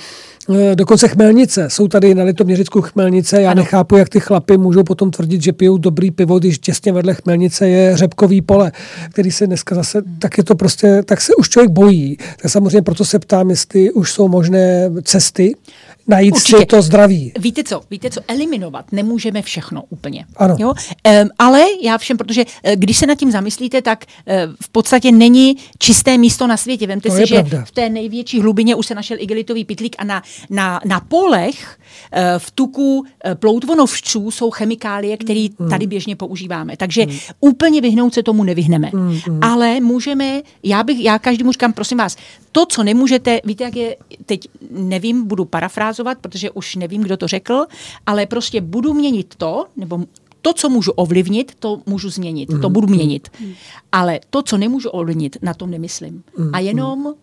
dokonce chmelnice. Jsou tady na Litoměřicku chmelnice. Já ano. nechápu, jak ty chlapy můžou potom tvrdit, že pijou dobrý pivo, když těsně vedle chmelnice je řepkový pole, který se dneska zase, tak je to prostě, tak se už člověk bojí. Tak samozřejmě proto se ptám, jestli už jsou možné cesty, najít Určitě. si to zdraví. Víte co, víte co, eliminovat nemůžeme všechno úplně. Ano. Jo? Um, ale já všem, protože uh, když se nad tím zamyslíte, tak uh, v podstatě není čisté místo na světě. Vemte to si, že pravda. v té největší hlubině už se našel igelitový pitlík a na, na, na polech uh, v tuku uh, ploutvonovčů jsou chemikálie, které mm. tady běžně používáme. Takže mm. úplně vyhnout se tomu nevyhneme. Mm, mm. Ale můžeme, já bych, já každému říkám, prosím vás, to, co nemůžete, víte, jak je, teď nevím, budu parafrázovat, protože už nevím, kdo to řekl, ale prostě budu měnit to, nebo to, co můžu ovlivnit, to můžu změnit, mm. to budu měnit. Mm. Ale to, co nemůžu ovlivnit, na tom nemyslím. Mm. A jenom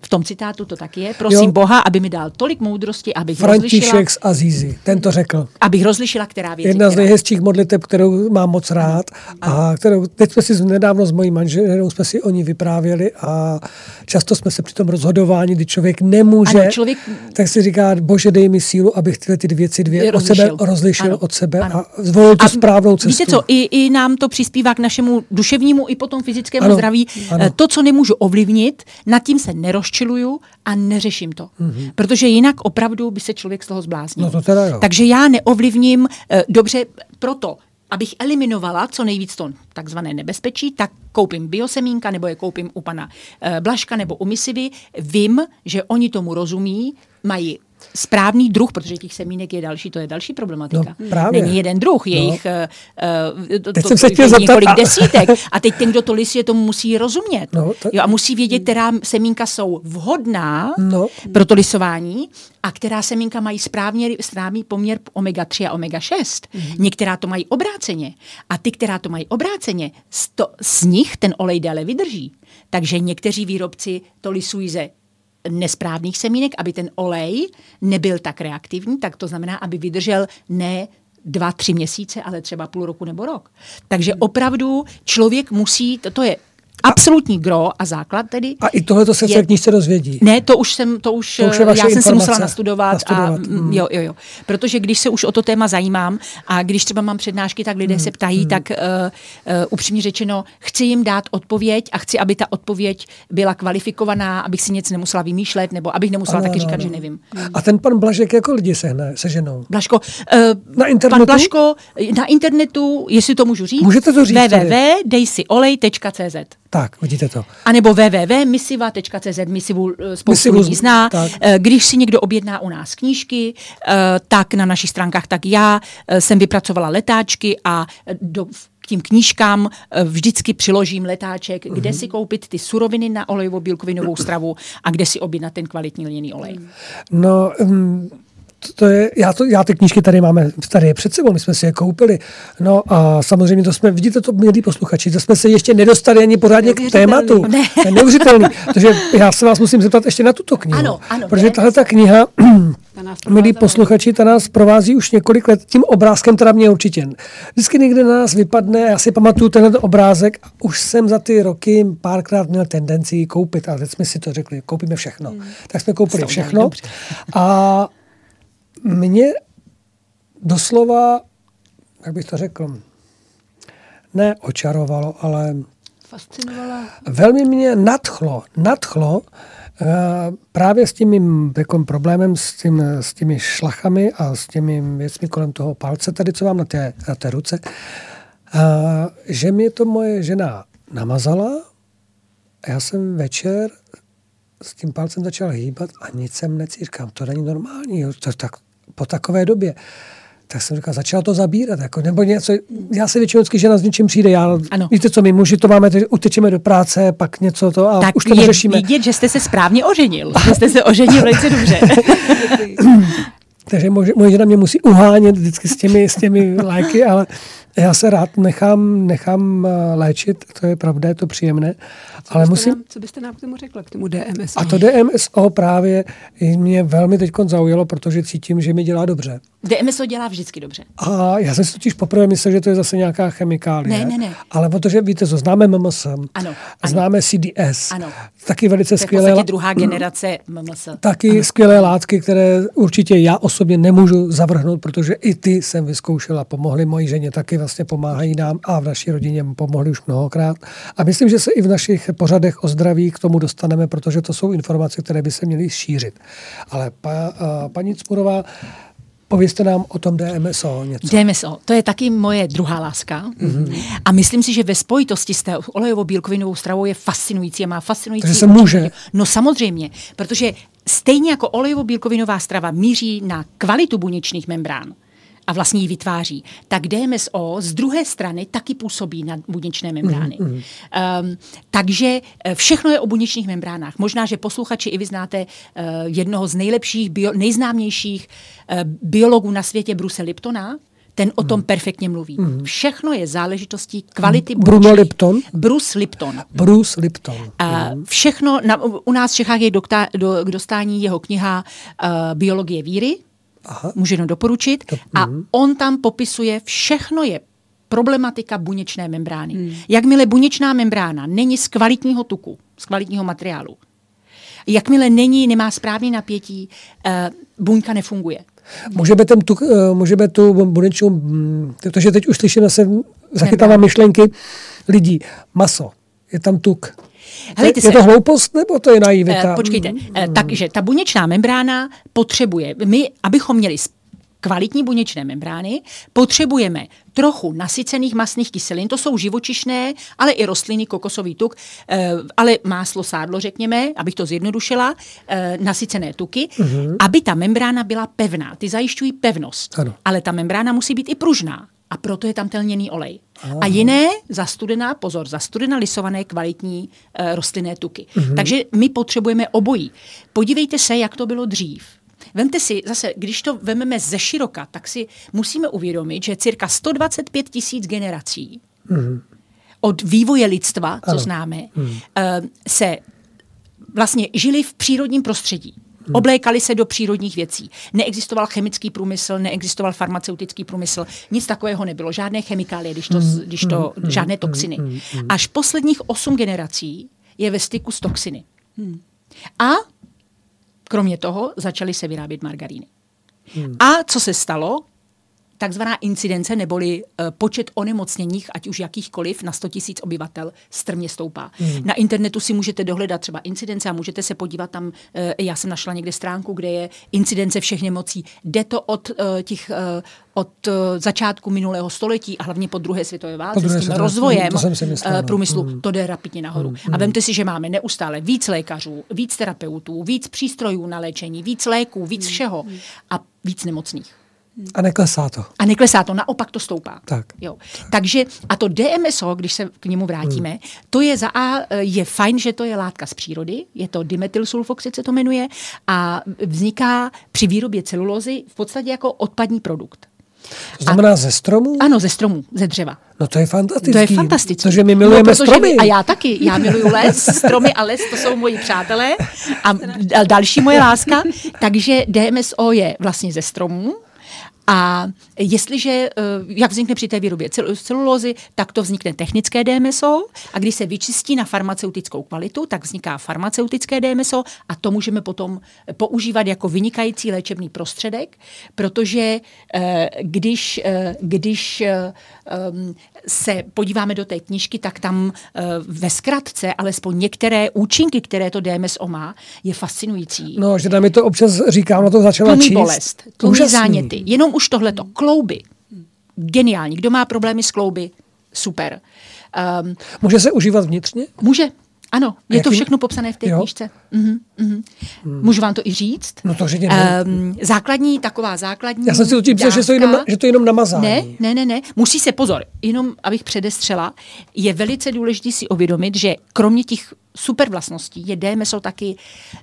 v tom citátu to tak je. Prosím jo. Boha, aby mi dal tolik moudrosti, abych František rozlišila... z Azízy, ten to řekl. Abych rozlišila, která věc Jedna je, z nejhezčích modliteb, kterou mám moc rád a kterou, teď jsme si nedávno s mojí manželou jsme si o ní vyprávěli a často jsme se při tom rozhodování, kdy člověk nemůže, ano, člověk... tak si říká, bože dej mi sílu, abych tyhle ty věci dvě rozlišil. od sebe rozlišil ano. od sebe ano. a zvolil tu a správnou cestu. Víte co, i, i nám to přispívá k našemu duševnímu i potom fyzickému ano. zdraví. Ano. To, co nemůžu ovlivnit, nad tím se nerozčiluju a neřeším to. Mm-hmm. Protože jinak opravdu by se člověk z toho zbláznil. No to teda jo. Takže já neovlivním, uh, dobře, proto abych eliminovala co nejvíc to takzvané nebezpečí, tak koupím biosemínka nebo je koupím u pana e, Blaška nebo u Misivy. Vím, že oni tomu rozumí, mají správný druh, protože těch semínek je další, to je další problematika. No, právě. Není jeden druh, je no. jich uh, to, teď to, jsem se to, chtěl je zeptat, několik a... desítek. A teď ten, kdo to lisuje, tomu musí rozumět. No, to... jo, a musí vědět, která semínka jsou vhodná no. pro to lisování a která semínka mají správně, správný poměr omega-3 a omega-6. Mm. Některá to mají obráceně. A ty, která to mají obráceně, z, to, z nich ten olej déle vydrží. Takže někteří výrobci to lisují ze nesprávných semínek, aby ten olej nebyl tak reaktivní, tak to znamená, aby vydržel ne dva, tři měsíce, ale třeba půl roku nebo rok. Takže opravdu člověk musí, to, to je absolutní gro a základ tedy. A i tohle to se v té knížce dozvědí. Ne, to už jsem, to už, to už já jsem se musela nastudovat, nastudovat. a mm. jo, jo, jo. Protože když se už o to téma zajímám a když třeba mám přednášky, tak lidé mm. se ptají, mm. tak uh, uh, upřímně řečeno, chci jim dát odpověď a chci, aby ta odpověď byla kvalifikovaná, abych si nic nemusela vymýšlet, nebo abych nemusela ano, taky říkat, ano. že nevím. A ten pan Blažek jako lidi se seženou? Blažko, uh, na internetu? Pan Blažko, na internetu, jestli to můžu říct, Můžete to říct www.dejsiolej.cz tak, vidíte to. A nebo www.misiva.cz, misivu spoustu Misivu, lidí zná. Tak. Když si někdo objedná u nás knížky, tak na našich stránkách, tak já jsem vypracovala letáčky a do, k tím knížkám vždycky přiložím letáček, mm-hmm. kde si koupit ty suroviny na olejovo-bílkovinovou stravu a kde si objednat ten kvalitní lněný olej. No, um to je, já, to, já ty knížky tady máme tady před sebou, my jsme si je koupili. No a samozřejmě to jsme, vidíte to, milí posluchači, to jsme se ještě nedostali ani pořádně k tématu. Ne. To je neuvěřitelný. Takže já se vás musím zeptat ještě na tuto knihu. Ano, ano. Protože tahle ta kniha, milí posluchači, ta nás provází už několik let tím obrázkem, teda mě určitě. Vždycky někde na nás vypadne, já si pamatuju tenhle obrázek, už jsem za ty roky párkrát měl tendenci koupit, ale teď jsme si to řekli, koupíme všechno. Hmm. Tak jsme koupili všechno. A mě doslova, jak bych to řekl, ne očarovalo, ale fascinovalo. Velmi mě nadchlo, nadchlo uh, právě s tím mým jako problémem, s, tím, s těmi šlachami a s těmi věcmi kolem toho palce, tady co mám na té, na té ruce, uh, že mě to moje žena namazala a já jsem večer s tím palcem začal hýbat a nic jsem necírkám. To není normální. To, tak, po takové době. Tak jsem říkal, začal to zabírat, jako, nebo něco. Já se většinou vždycky žena s něčím přijde. Já, ano. Víte co, my muži to máme, utečeme do práce, pak něco to a tak už to je neřešíme. vidět, že jste se správně oženil. že jste se oženil velice dobře. Takže moje, žena mě musí uhánět vždycky s těmi, s těmi léky, ale já se rád nechám, nechám eh, léčit, to je pravda, je to příjemné. Co ale musím... Nám, co byste nám k tomu řekla, k tomu DMSO? A to DMSO právě mě velmi teď zaujalo, protože cítím, že mi dělá dobře. DMSO dělá vždycky dobře. A já jsem si totiž poprvé myslel, že to je zase nějaká chemikálie. Ne, ne, ne. Ale protože víte, co známe MMS, ano, známe CDS, ano. taky velice to je skvělé. To druhá generace MMS. Taky ano. skvělé látky, které určitě já osobně nemůžu zavrhnout, protože i ty jsem vyzkoušela, pomohly mojí ženě, taky vlastně pomáhají nám a v naší rodině pomohli už mnohokrát. A myslím, že se i v našich pořadech o zdraví k tomu dostaneme, protože to jsou informace, které by se měly šířit. Ale pa, paní Cmurová, Povězte nám o tom DMSO něco. DMSO, to je taky moje druhá láska. Mm-hmm. A myslím si, že ve spojitosti s té olejovou-bílkovinovou stravou je fascinující a má fascinující... Takže se může. No samozřejmě, protože stejně jako olejovo-bílkovinová strava míří na kvalitu buněčných membrán, a vlastně ji vytváří, tak DMSO z druhé strany taky působí na buněčné membrány. Mm, mm. Um, takže eh, všechno je o buněčných membránách. Možná, že posluchači i vy znáte uh, jednoho z nejlepších, bio, nejznámějších uh, biologů na světě, Bruce Liptona, ten o tom mm. perfektně mluví. Mm. Všechno je záležitostí kvality buněčných. Bruno Lipton? Bruce Lipton. Bruce Lipton. Uh, všechno, na, u nás v Čechách je dokta, do, k dostání jeho kniha uh, Biologie víry, Aha. můžu jenom doporučit. To, a mm. on tam popisuje, všechno je problematika buněčné membrány. Mm. Jakmile buněčná membrána není z kvalitního tuku, z kvalitního materiálu, jakmile není, nemá správný napětí, uh, buňka nefunguje. Můžeme, ten tuk, uh, můžeme tu buněčnou, mm, protože teď už slyším, se zachytávám myšlenky lidí. Maso, je tam tuk. Helejte je, je to hloupost nebo to je naivita? Uh, počkejte, uh, takže ta buněčná membrána potřebuje, my, abychom měli kvalitní buněčné membrány, potřebujeme trochu nasycených masných kyselin, to jsou živočišné, ale i rostliny, kokosový tuk, eh, ale máslo, sádlo, řekněme, abych to zjednodušila, eh, nasycené tuky, mm-hmm. aby ta membrána byla pevná. Ty zajišťují pevnost, Ano. ale ta membrána musí být i pružná. A proto je tam telněný olej. Aha. A jiné zastudená, pozor, zastudená lisované kvalitní e, rostlinné tuky. Mm-hmm. Takže my potřebujeme obojí. Podívejte se, jak to bylo dřív. Vemte si, zase, když to vememe ze široka, tak si musíme uvědomit, že cirka 125 tisíc generací mm-hmm. od vývoje lidstva, co Ano. známe, mm. se vlastně žili v přírodním prostředí. Oblékali se do přírodních věcí. Neexistoval chemický průmysl, neexistoval farmaceutický průmysl, nic takového nebylo. Žádné chemikálie, když to, když to žádné toxiny. Až posledních osm generací je ve styku s toxiny. A kromě toho začaly se vyrábět margaríny. A co se stalo? Takzvaná incidence neboli uh, počet onemocněních, ať už jakýchkoliv, na 100 tisíc obyvatel strmě stoupá. Hmm. Na internetu si můžete dohledat třeba incidence a můžete se podívat tam, uh, já jsem našla někde stránku, kde je incidence všech nemocí. Jde to od uh, těch od začátku minulého století a hlavně po druhé světové válce druhé s tím světové- rozvojem to myslela, no. průmyslu, Mm. to jde rapidně nahoru. A vemte si, že máme neustále víc lékařů, víc terapeutů, víc přístrojů na léčení, víc léků, víc všeho a víc nemocných. A neklesá to. A neklesá to, naopak to stoupá. Tak. Jo. Takže, a to DMSO, když se k němu vrátíme, hmm. to je za A, je fajn, že to je látka z přírody, je to dimethylsulfoxid se to jmenuje a vzniká při výrobě celulózy v podstatě jako odpadní produkt. To znamená ze stromů? Ano, ze stromů, ze dřeva. No to je fantastický. To je fantastické. Protože my milujeme no, protože stromy. My, a já taky. Já miluju les, stromy a les, to jsou moji přátelé. A další moje láska. Takže DMSO je vlastně ze stromů. A jestliže, eh, jak vznikne při té výrobě cel- celulózy, tak to vznikne technické DMSO a když se vyčistí na farmaceutickou kvalitu, tak vzniká farmaceutické DMSO a to můžeme potom používat jako vynikající léčebný prostředek, protože eh, když, eh, když se podíváme do té knížky, tak tam eh, ve zkratce alespoň některé účinky, které to DMSO má, je fascinující No, že nám mi to občas říká, no to začala tlumí číst. bolest, tlumí záněty. Jenom už tohleto. Klouby. Geniální. Kdo má problémy s klouby, super. Um, Může se užívat vnitřně? může. Ano, je to jakým- všechno popsané v té Jo. knížce. Mhm, mhm. Můžu vám to i říct? No to řekněme. Um, základní, taková základní Já jsem si myslel, že to je jenom, že to je jenom namazání. ne, ne, ne, ne. Musí se pozor, jenom abych předestřela, je velice důležité si uvědomit, že kromě těch super vlastností je DMSO taky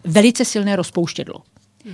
velice silné rozpouštědlo.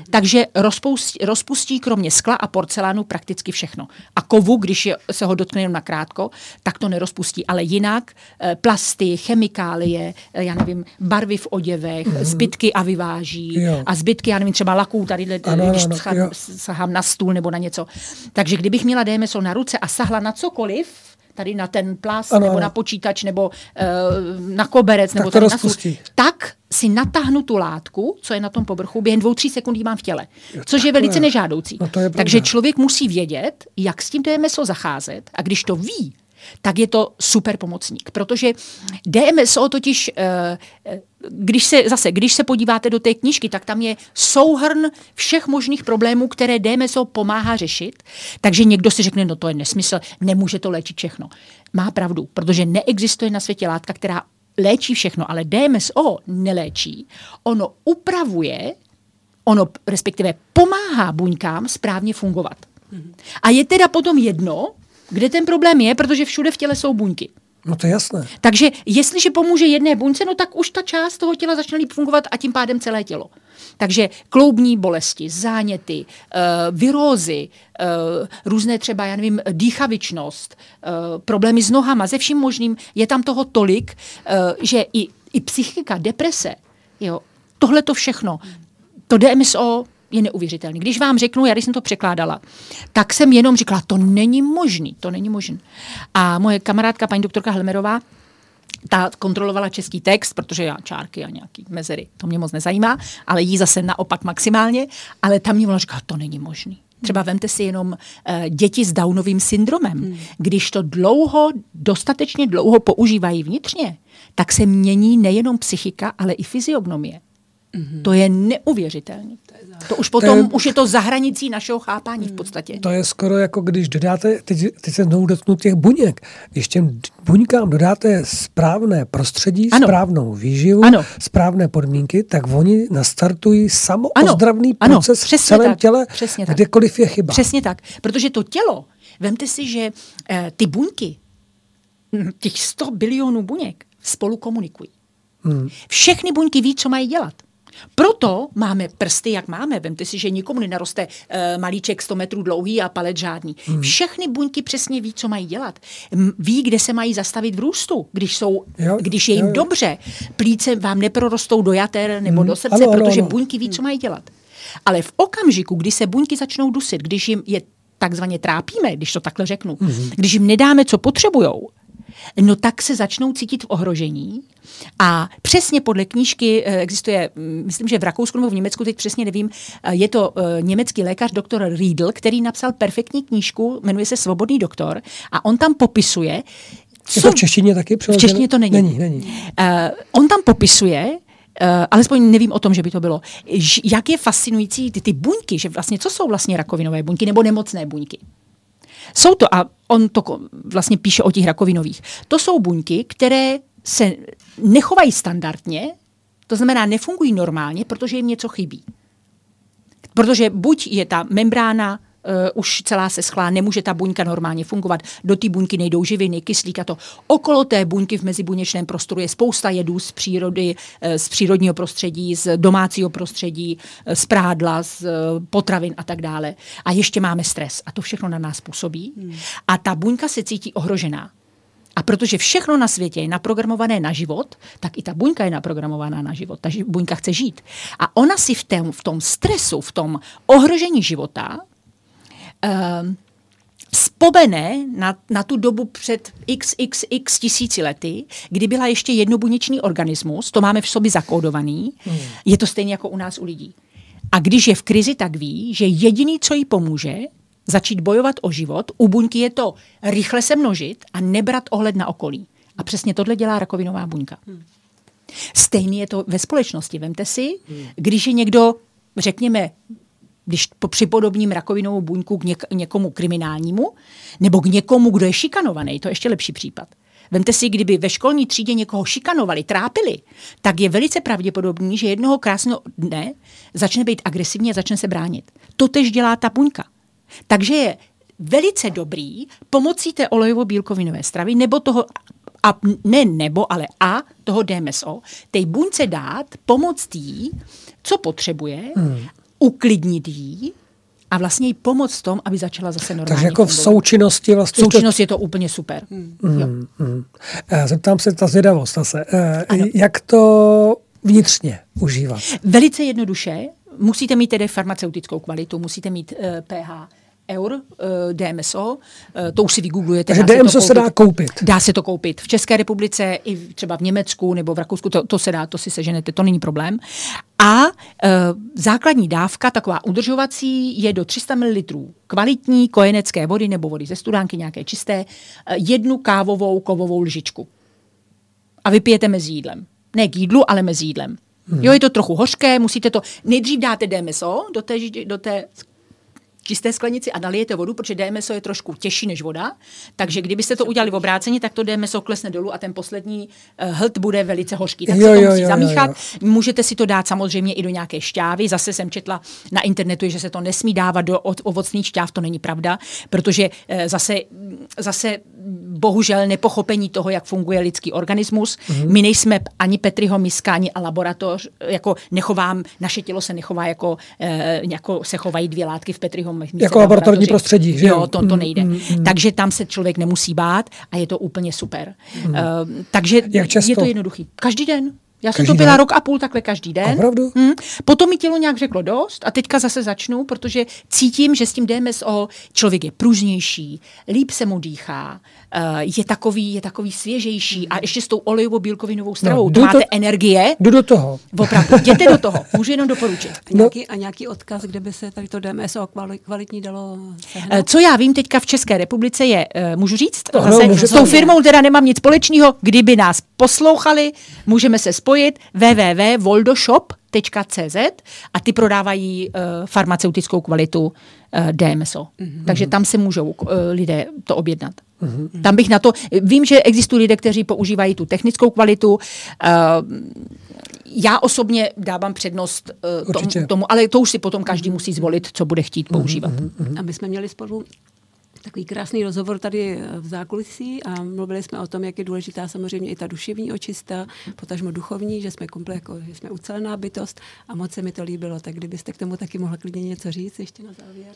Takže rozpustí, rozpustí kromě skla a porcelánu prakticky všechno. A kovu, když je, se ho dotkne jenom nakrátko, tak to nerozpustí. Ale jinak eh, plasty, chemikálie, eh, já nevím, barvy v oděvech, mm-hmm. zbytky a vyváží. Jo. A zbytky, já nevím, třeba laků, tady, Ano, když ano, jo. sahám na stůl nebo na něco. Takže kdybych měla DMSO na ruce a sahla na cokoliv, tady na ten plast, Ano, nebo ano. na počítač, nebo uh, na koberec, nebo to tady na stůl, rozpustí. tak si natáhnu tu látku, co je na tom povrchu, během dvou, tří sekund ji mám v těle. Což je velice nežádoucí. No je. Takže člověk musí vědět, jak s tím DMSO zacházet a když to ví, tak je to super pomocník, protože DMSO totiž, eh, eh, když se, zase, když se podíváte do té knížky, tak tam je souhrn všech možných problémů, které DMSO pomáhá řešit, takže někdo si řekne, no to je nesmysl, nemůže to léčit všechno. Má pravdu, protože neexistuje na světě látka, která léčí všechno, ale DMSO neléčí. Ono upravuje, ono respektive pomáhá buňkám správně fungovat. A je teda potom jedno, kde ten problém je, protože všude v těle jsou buňky. No to je jasné. Takže jestliže pomůže jedné buňce, no tak už ta část toho těla začne líp fungovat a tím pádem celé tělo. Takže kloubní bolesti, záněty, uh, virózy, uh, různé třeba, já nevím, dýchavičnost, uh, problémy s nohama, ze vším možným, je tam toho tolik, uh, že i, i psychika, deprese, jo, tohle to všechno, to DMSO je neuvěřitelný. Když vám řeknu, já když jsem to překládala, tak jsem jenom říkala, to není možný, to není možný. A moje kamarádka, paní doktorka Helmerová, ta kontrolovala český text, protože já čárky a nějaký mezery, to mě moc nezajímá, ale jí zase naopak maximálně, ale tam mě říkala, to není možný. Třeba vemte si jenom uh, děti s Downovým syndromem. Hmm. Když to dlouho, dostatečně dlouho používají vnitřně, tak se mění nejenom psychika, ale i fyziognomie. Mm-hmm. To je neuvěřitelné. To už potom, to je, už je to za hranicí našeho chápání v podstatě. To je skoro jako když dodáte, teď, teď se znovu dotknu těch buněk, když těm buňkám dodáte správné prostředí, ano. správnou výživu, ano. správné podmínky, tak oni nastartují samoozdravný ano. proces ano. v celém tak. těle, Přesně kdekoliv je chyba. Přesně tak, protože to tělo, vemte si, že eh, ty buňky, těch 100 bilionů buněk, spolu komunikují. Hmm. Všechny buňky ví, co mají dělat. Proto máme prsty, jak máme. Vemte si, že nikomu nenaroste uh, malíček 100 metrů dlouhý a palec žádný. Hmm. Všechny buňky přesně ví, co mají dělat. Ví, kde se mají zastavit v růstu, když, jsou, jo, když je jim jo, jo. dobře. Plíce vám neprorostou do jater nebo hmm. do srdce, ano, protože ano, buňky ví, co mají dělat. Ale v okamžiku, kdy se buňky začnou dusit, když jim je takzvaně trápíme, když to takhle řeknu, hmm. když jim nedáme, co potřebujou, no tak se začnou cítit v ohrožení. A přesně podle knížky eh, existuje, mm, myslím, že v Rakousku nebo v Německu, teď přesně nevím, eh, je to eh, německý lékař doktor Riedl, který napsal perfektní knížku, jmenuje se Svobodný doktor a on tam popisuje, co... Je to v češtině taky přeloženo? V češtině to není. Není, není. Uh, on tam popisuje, Uh, alespoň nevím o tom, že by to bylo. Ž, jak je fascinující ty, ty buňky, že vlastně co jsou vlastně rakovinové buňky nebo nemocné buňky. Jsou to, a on to vlastně píše o těch rakovinových, to jsou buňky, které se nechovají standardně, to znamená nefungují normálně, protože jim něco chybí. Protože buď je ta membrána už celá se schlá, nemůže ta buňka normálně fungovat, do té buňky nejdou živiny, kyslík a to. Okolo té buňky v mezibuněčném prostoru je spousta jedů z přírody, uh, z přírodního prostředí, z domácího prostředí, uh, z prádla, z uh, potravin a tak dále. A ještě máme stres a to všechno na nás působí. Hmm. A ta buňka se cítí ohrožená. A protože všechno na světě je naprogramované na život, tak i ta buňka je naprogramovaná na život. Ta buňka chce žít. A ona si v, tém, v tom stresu, v tom ohrožení života vzpomene na, na tu dobu před xxx tisíci lety, kdy byla ještě jednobuněčný organismus, to máme v sobě zakódovaný, hmm. je to stejně jako u nás u lidí. A když je v krizi, tak ví, že jediný, co jí pomůže, začít bojovat o život, u buňky je to rychle se množit a nebrat ohled na okolí. A přesně tohle dělá rakovinová buňka. Hmm. Stejný je to ve společnosti. Vemte si, hmm. když je někdo, řekněme, když připodobním rakovinovou buňku k něk- někomu kriminálnímu, nebo k někomu, kdo je šikanovaný, to je ještě lepší případ. Vemte si, kdyby ve školní třídě někoho šikanovali, trápili, tak je velice pravděpodobný, že jednoho krásného dne začne být agresivní a začne se bránit. To tež dělá ta buňka. Takže je velice dobrý pomocí té olejovo-bílkovinové stravy nebo toho a ne nebo, ale a toho DMSO, té buňce dát, pomoct jí, co potřebuje, hmm. Uklidnit jí a vlastně jí pomoct v tom, aby začala zase normálně Takže jako v součinnosti vlastně... Součinnost to... je to úplně super. Hmm. Hmm. Hmm. Zeptám se ta zvědavost zase. Ano. Jak to vnitřně užívat? Velice jednoduše. Musíte mít tedy farmaceutickou kvalitu, musíte mít uh, pH eur uh, eh, DMSO, uh, eh, to už si vygooglujete. Takže DMSO se, se dá koupit. Dá se to koupit. V České republice, i třeba v Německu nebo v Rakousku, to, to se dá, to si seženete, to není problém. A uh, základní dávka, taková udržovací, je do 300 ml kvalitní kojenecké vody nebo vody ze studánky, nějaké čisté, uh, jednu kávovou kovovou lžičku. A vypijete mezi jídlem. Ne k jídlu, ale mezi jídlem. Hmm. Jo, je to trochu hořké, musíte to, nejdřív dáte DMSO do té, do té čisté sklenici a nalijete vodu, protože DMSO je trošku těžší než voda, takže kdybyste to udělali v obrácení, tak to DMSO klesne dolů a ten poslední uh, hlad bude velice hořký. Tak jo, se to jo, musí jo, zamíchat. Jo, jo. Můžete si to dát samozřejmě i do nějaké šťávy. Zase jsem četla na internetu, že se to nesmí dávat do ovocných šťáv, to není pravda, protože uh, zase, zase bohužel nepochopení toho, jak funguje lidský organismus. Mm-hmm. My nejsme ani Petriho miska, ani laboratoř, jako nechovám, naše tělo se nechová jako, jako se chovají dvě látky v Petriho jako laboratorní prostředí, že jo? to, to mm, nejde. Mm, mm. Takže tam se člověk nemusí bát a je to úplně super. Mm. Uh, takže Jak často? je to jednoduchý. Každý den. Já jsem to pila rok a půl takhle každý den. Opravdu? Hmm. Potom mi tělo nějak řeklo dost a teďka zase začnu, protože cítím, že s tím DMSO člověk je pružnější, líp se mu dýchá, uh, je takový, je takový svěžejší a ještě s tou olejovou bílkovinovou stravou. No, to máte to, energie. Jdu do toho. Opravdu, jděte do toho. Můžu jenom doporučit. A nějaký, a nějaký odkaz, kde by se tady to DMSO kvalitní dalo sehnat? Uh, co já vím teďka v České republice je, uh, můžu říct, no, zase, no, s tou firmou teda nemám nic společného, kdyby nás poslouchali, můžeme se spolu spojit www.voldoshop.cz a ty prodávají uh, farmaceutickou kvalitu uh, DMSO. Mm-hmm. Takže tam se můžou uh, lidé to objednat. Mm-hmm. Tam bych na to, vím, že existují lidé, kteří používají tu technickou kvalitu. Uh, já osobně dávám přednost uh, tomu, tomu, ale to už si potom každý musí zvolit, co bude chtít používat. Mm-hmm. A my jsme měli spolu takový krásný rozhovor tady eh, v zákulisí a mluvili jsme o tom, jak je důležitá samozřejmě i ta duševní očista, potažmo duchovní, že jsme komplet jako, že jsme ucelená bytost a moc se mi to líbilo. Tak kdybyste k tomu taky mohla klidně něco říct ještě na závěr.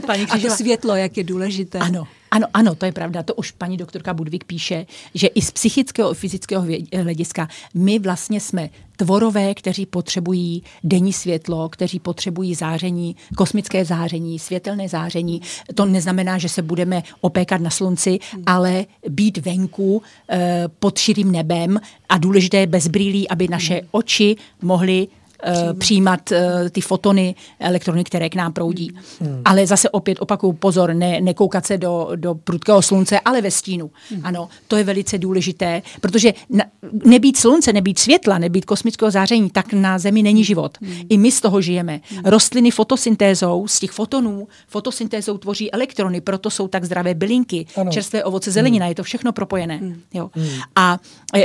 Paní a to světlo, jak je důležité. Ano, ano, ano, to je pravda. To už paní doktorka Budvík píše, že i z psychického a fyzického hlediska my vlastně jsme tvorové, kteří potřebují denní světlo, kteří potřebují záření, kosmické záření, světelné záření. To neznamená, že se budeme opékat na slunci, ale být venku eh, pod širým nebem a důležité bez brýlí, aby naše oči mohly uh, přijímat uh, ty fotony elektrony, které k nám proudí. Hmm. Ale zase opět opakuju, pozor, ne, nekoukat se do, do prudkého slunce, ale ve stínu. Hmm. Ano, to je velice důležité, protože na, nebýt slunce, nebýt světla, nebýt kosmického záření, tak na Zemi není život. Hmm. I my z toho žijeme. Hmm. Rostliny fotosyntézou, z těch fotonů, fotosyntézou tvoří elektrony, proto jsou tak zdravé bylinky, ano. čerstvé ovoce, zelenina, hmm. je to všechno propojené. Hmm. Jo. Hmm. A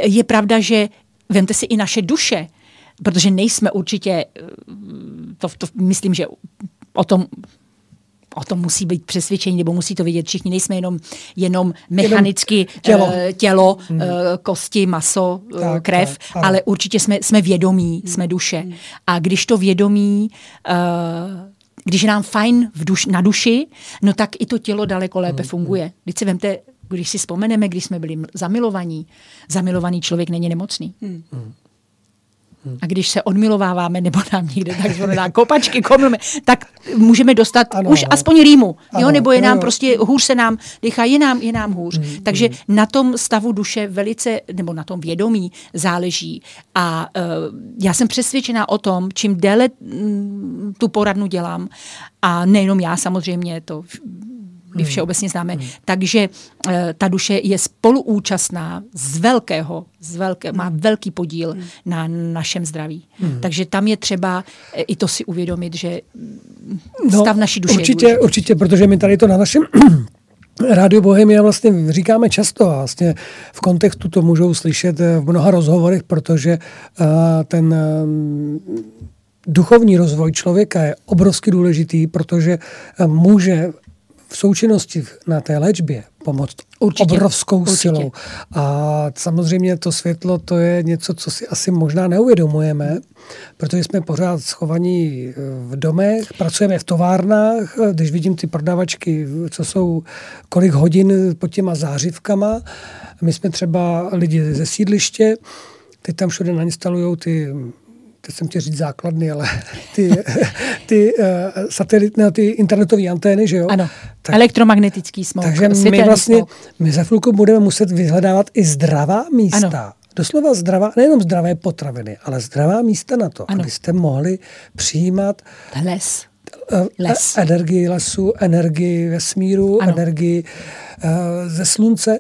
je pravda, že vemte si i naše duše, protože nejsme určitě, eh, to, to myslím, že o tom o tom musí být přesvědčení, nebo musí to vidět všichni. Nejsme jenom, jenom mechanicky jenom tělo, uh, tělo hmm. uh, kosti, maso, uh, tak, krev, tak, ale určitě jsme, jsme vědomí, hmm. jsme duše. Hmm. A když to vědomí, uh, když je nám fajn v duš, na duši, no tak i to tělo daleko lépe hmm. funguje. Když si vemte, když si vzpomeneme, když jsme byli zamilovaní, zamilovaný člověk není nemocný. Hmm. A když se odmilováváme nebo nám někde takzvané na kopačky komleme, tak můžeme dostat ano, už aspoň rýmu, ano, jo? nebo je nám jo. prostě, hůř se nám dýchá, je nám, je nám hůř. Hmm, Takže hmm. na tom stavu duše velice, nebo na tom vědomí záleží. A uh, já jsem přesvědčená o tom, čím déle m, tu poradnu dělám, a nejenom já samozřejmě, to my všeobecně známe. Hmm. Takže uh, ta duše je spoluúčastná z velkého, z velké, má velký podíl hmm. na našem zdraví. Hmm. Takže tam je třeba uh, i to si uvědomit, že no, stav naší duše určitě, je Určitě, protože my tady to na našem Rádio Bohemia vlastně říkáme často a vlastně v kontextu to můžou slyšet eh, v mnoha rozhovorech, protože uh, ten uh, duchovní rozvoj člověka je obrovsky důležitý, protože může v součinnosti na té léčbě pomoct Určitě. obrovskou Určitě. silou. A samozřejmě to světlo, to je něco, co si asi možná neuvědomujeme, protože jsme pořád schovaní eh, v domech, pracujeme v továrnách, když vidím ty prodavačky, co jsou kolik hodin pod těma zářivkama. My jsme třeba lidi ze sídliště, teď tam všude nainstalují ty teď jsem chtěl říct základny, ale ty, ty uh, satelitné, ty internetové antény, že jo? Ano, tak, elektromagnetický smog. Takže my vlastně, smog. my za chvilku budeme muset vyhledávat i zdravá místa. Ano. Doslova zdravá, nejenom zdravé potraviny, ale zdravá místa na to, ano. abyste mohli přijímat les. Uh, Les. Energii lesu, energii vesmíru, ano. energii uh, ze slunce.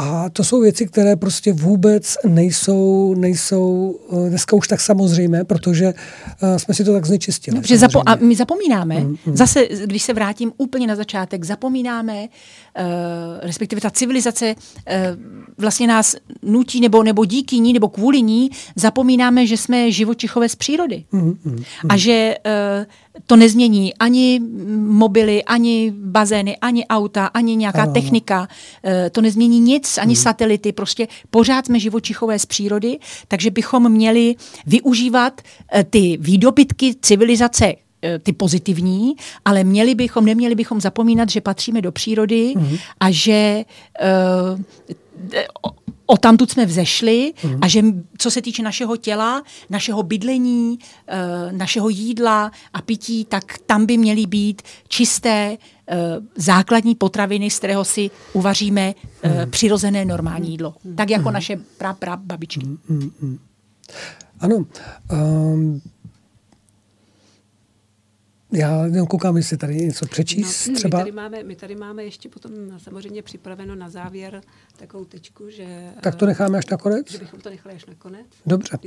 A to jsou věci, které prostě vůbec nejsou, nejsou eh, dneska už tak samozřejmé, protože uh, jsme si to tak znečistili. Dobře, zapo- a my zapomínáme, mm, mm. zase, když se vrátím úplně na začátek, zapomínáme, uh, respektive ta civilizace uh, vlastně nás nutí, nebo, nebo díky ní, nebo kvůli ní, zapomínáme, že jsme živočichové z přírody. Mm, mm, mm. A že uh, to nezmění ani mobily, ani bazény, ani auta, ani nějaká ano. technika. E, to nezmění nic, ani hmm. satelity. Prostě pořád jsme živočichové z přírody, takže bychom měli využívat e, ty výdobytky civilizace e, ty pozitivní, ale měli bychom, neměli bychom zapomínat, že patříme do přírody hmm. a že uh, o tamtud jsme vzešli mm. a že co se týče našeho těla, našeho bydlení, uh, našeho jídla a pití, tak tam by měly být čisté základní potraviny, z kterého si uvaříme uh, mm. přirozené normální jídlo. Mm. Tak jako mm. naše pra, pra babičky. Mm, mm, Ano. Um, já jenom koukám, jestli tady něco přečíst no, třeba. My tady, máme, my tady máme ještě potom samozřejmě připraveno na závěr takovou tečku, že... Tak to necháme až nakonec? Že bychom to nechali až nakonec. Dobře.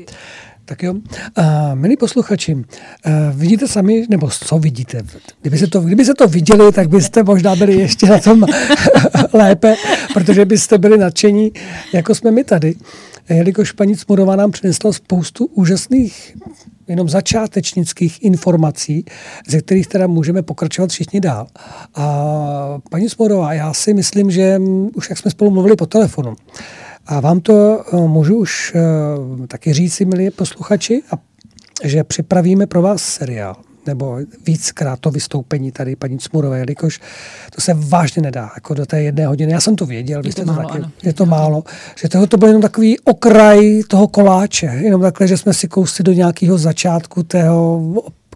Tak jo. A, milí posluchači, a, vidíte sami, nebo co vidíte? Kdyby se, to, kdyby se to viděli, tak byste možná byli ještě na tom lépe, protože byste byli nadšení, jako jsme my tady. Jelikož paní Cmurová nám přinesla spoustu úžasných jenom začátečnických informací, ze kterých teda můžeme pokračovat všichni dál. A paní Smorová, já si myslím, že už jak jsme spolu mluvili po telefonu, a vám to eh, můžu už uh, taky říci, milí posluchači, a že připravíme pro vás seriál nebo víckrát to vystoupení tady paní Cmurové, jelikož to se vážně nedá, jako do té jedné hodiny. Já jsem to věděl, je to, málo, taky, ano. je to málo, že toho to byl jenom takový okraj toho koláče, jenom takhle, že jsme si kousli do nějakého začátku tého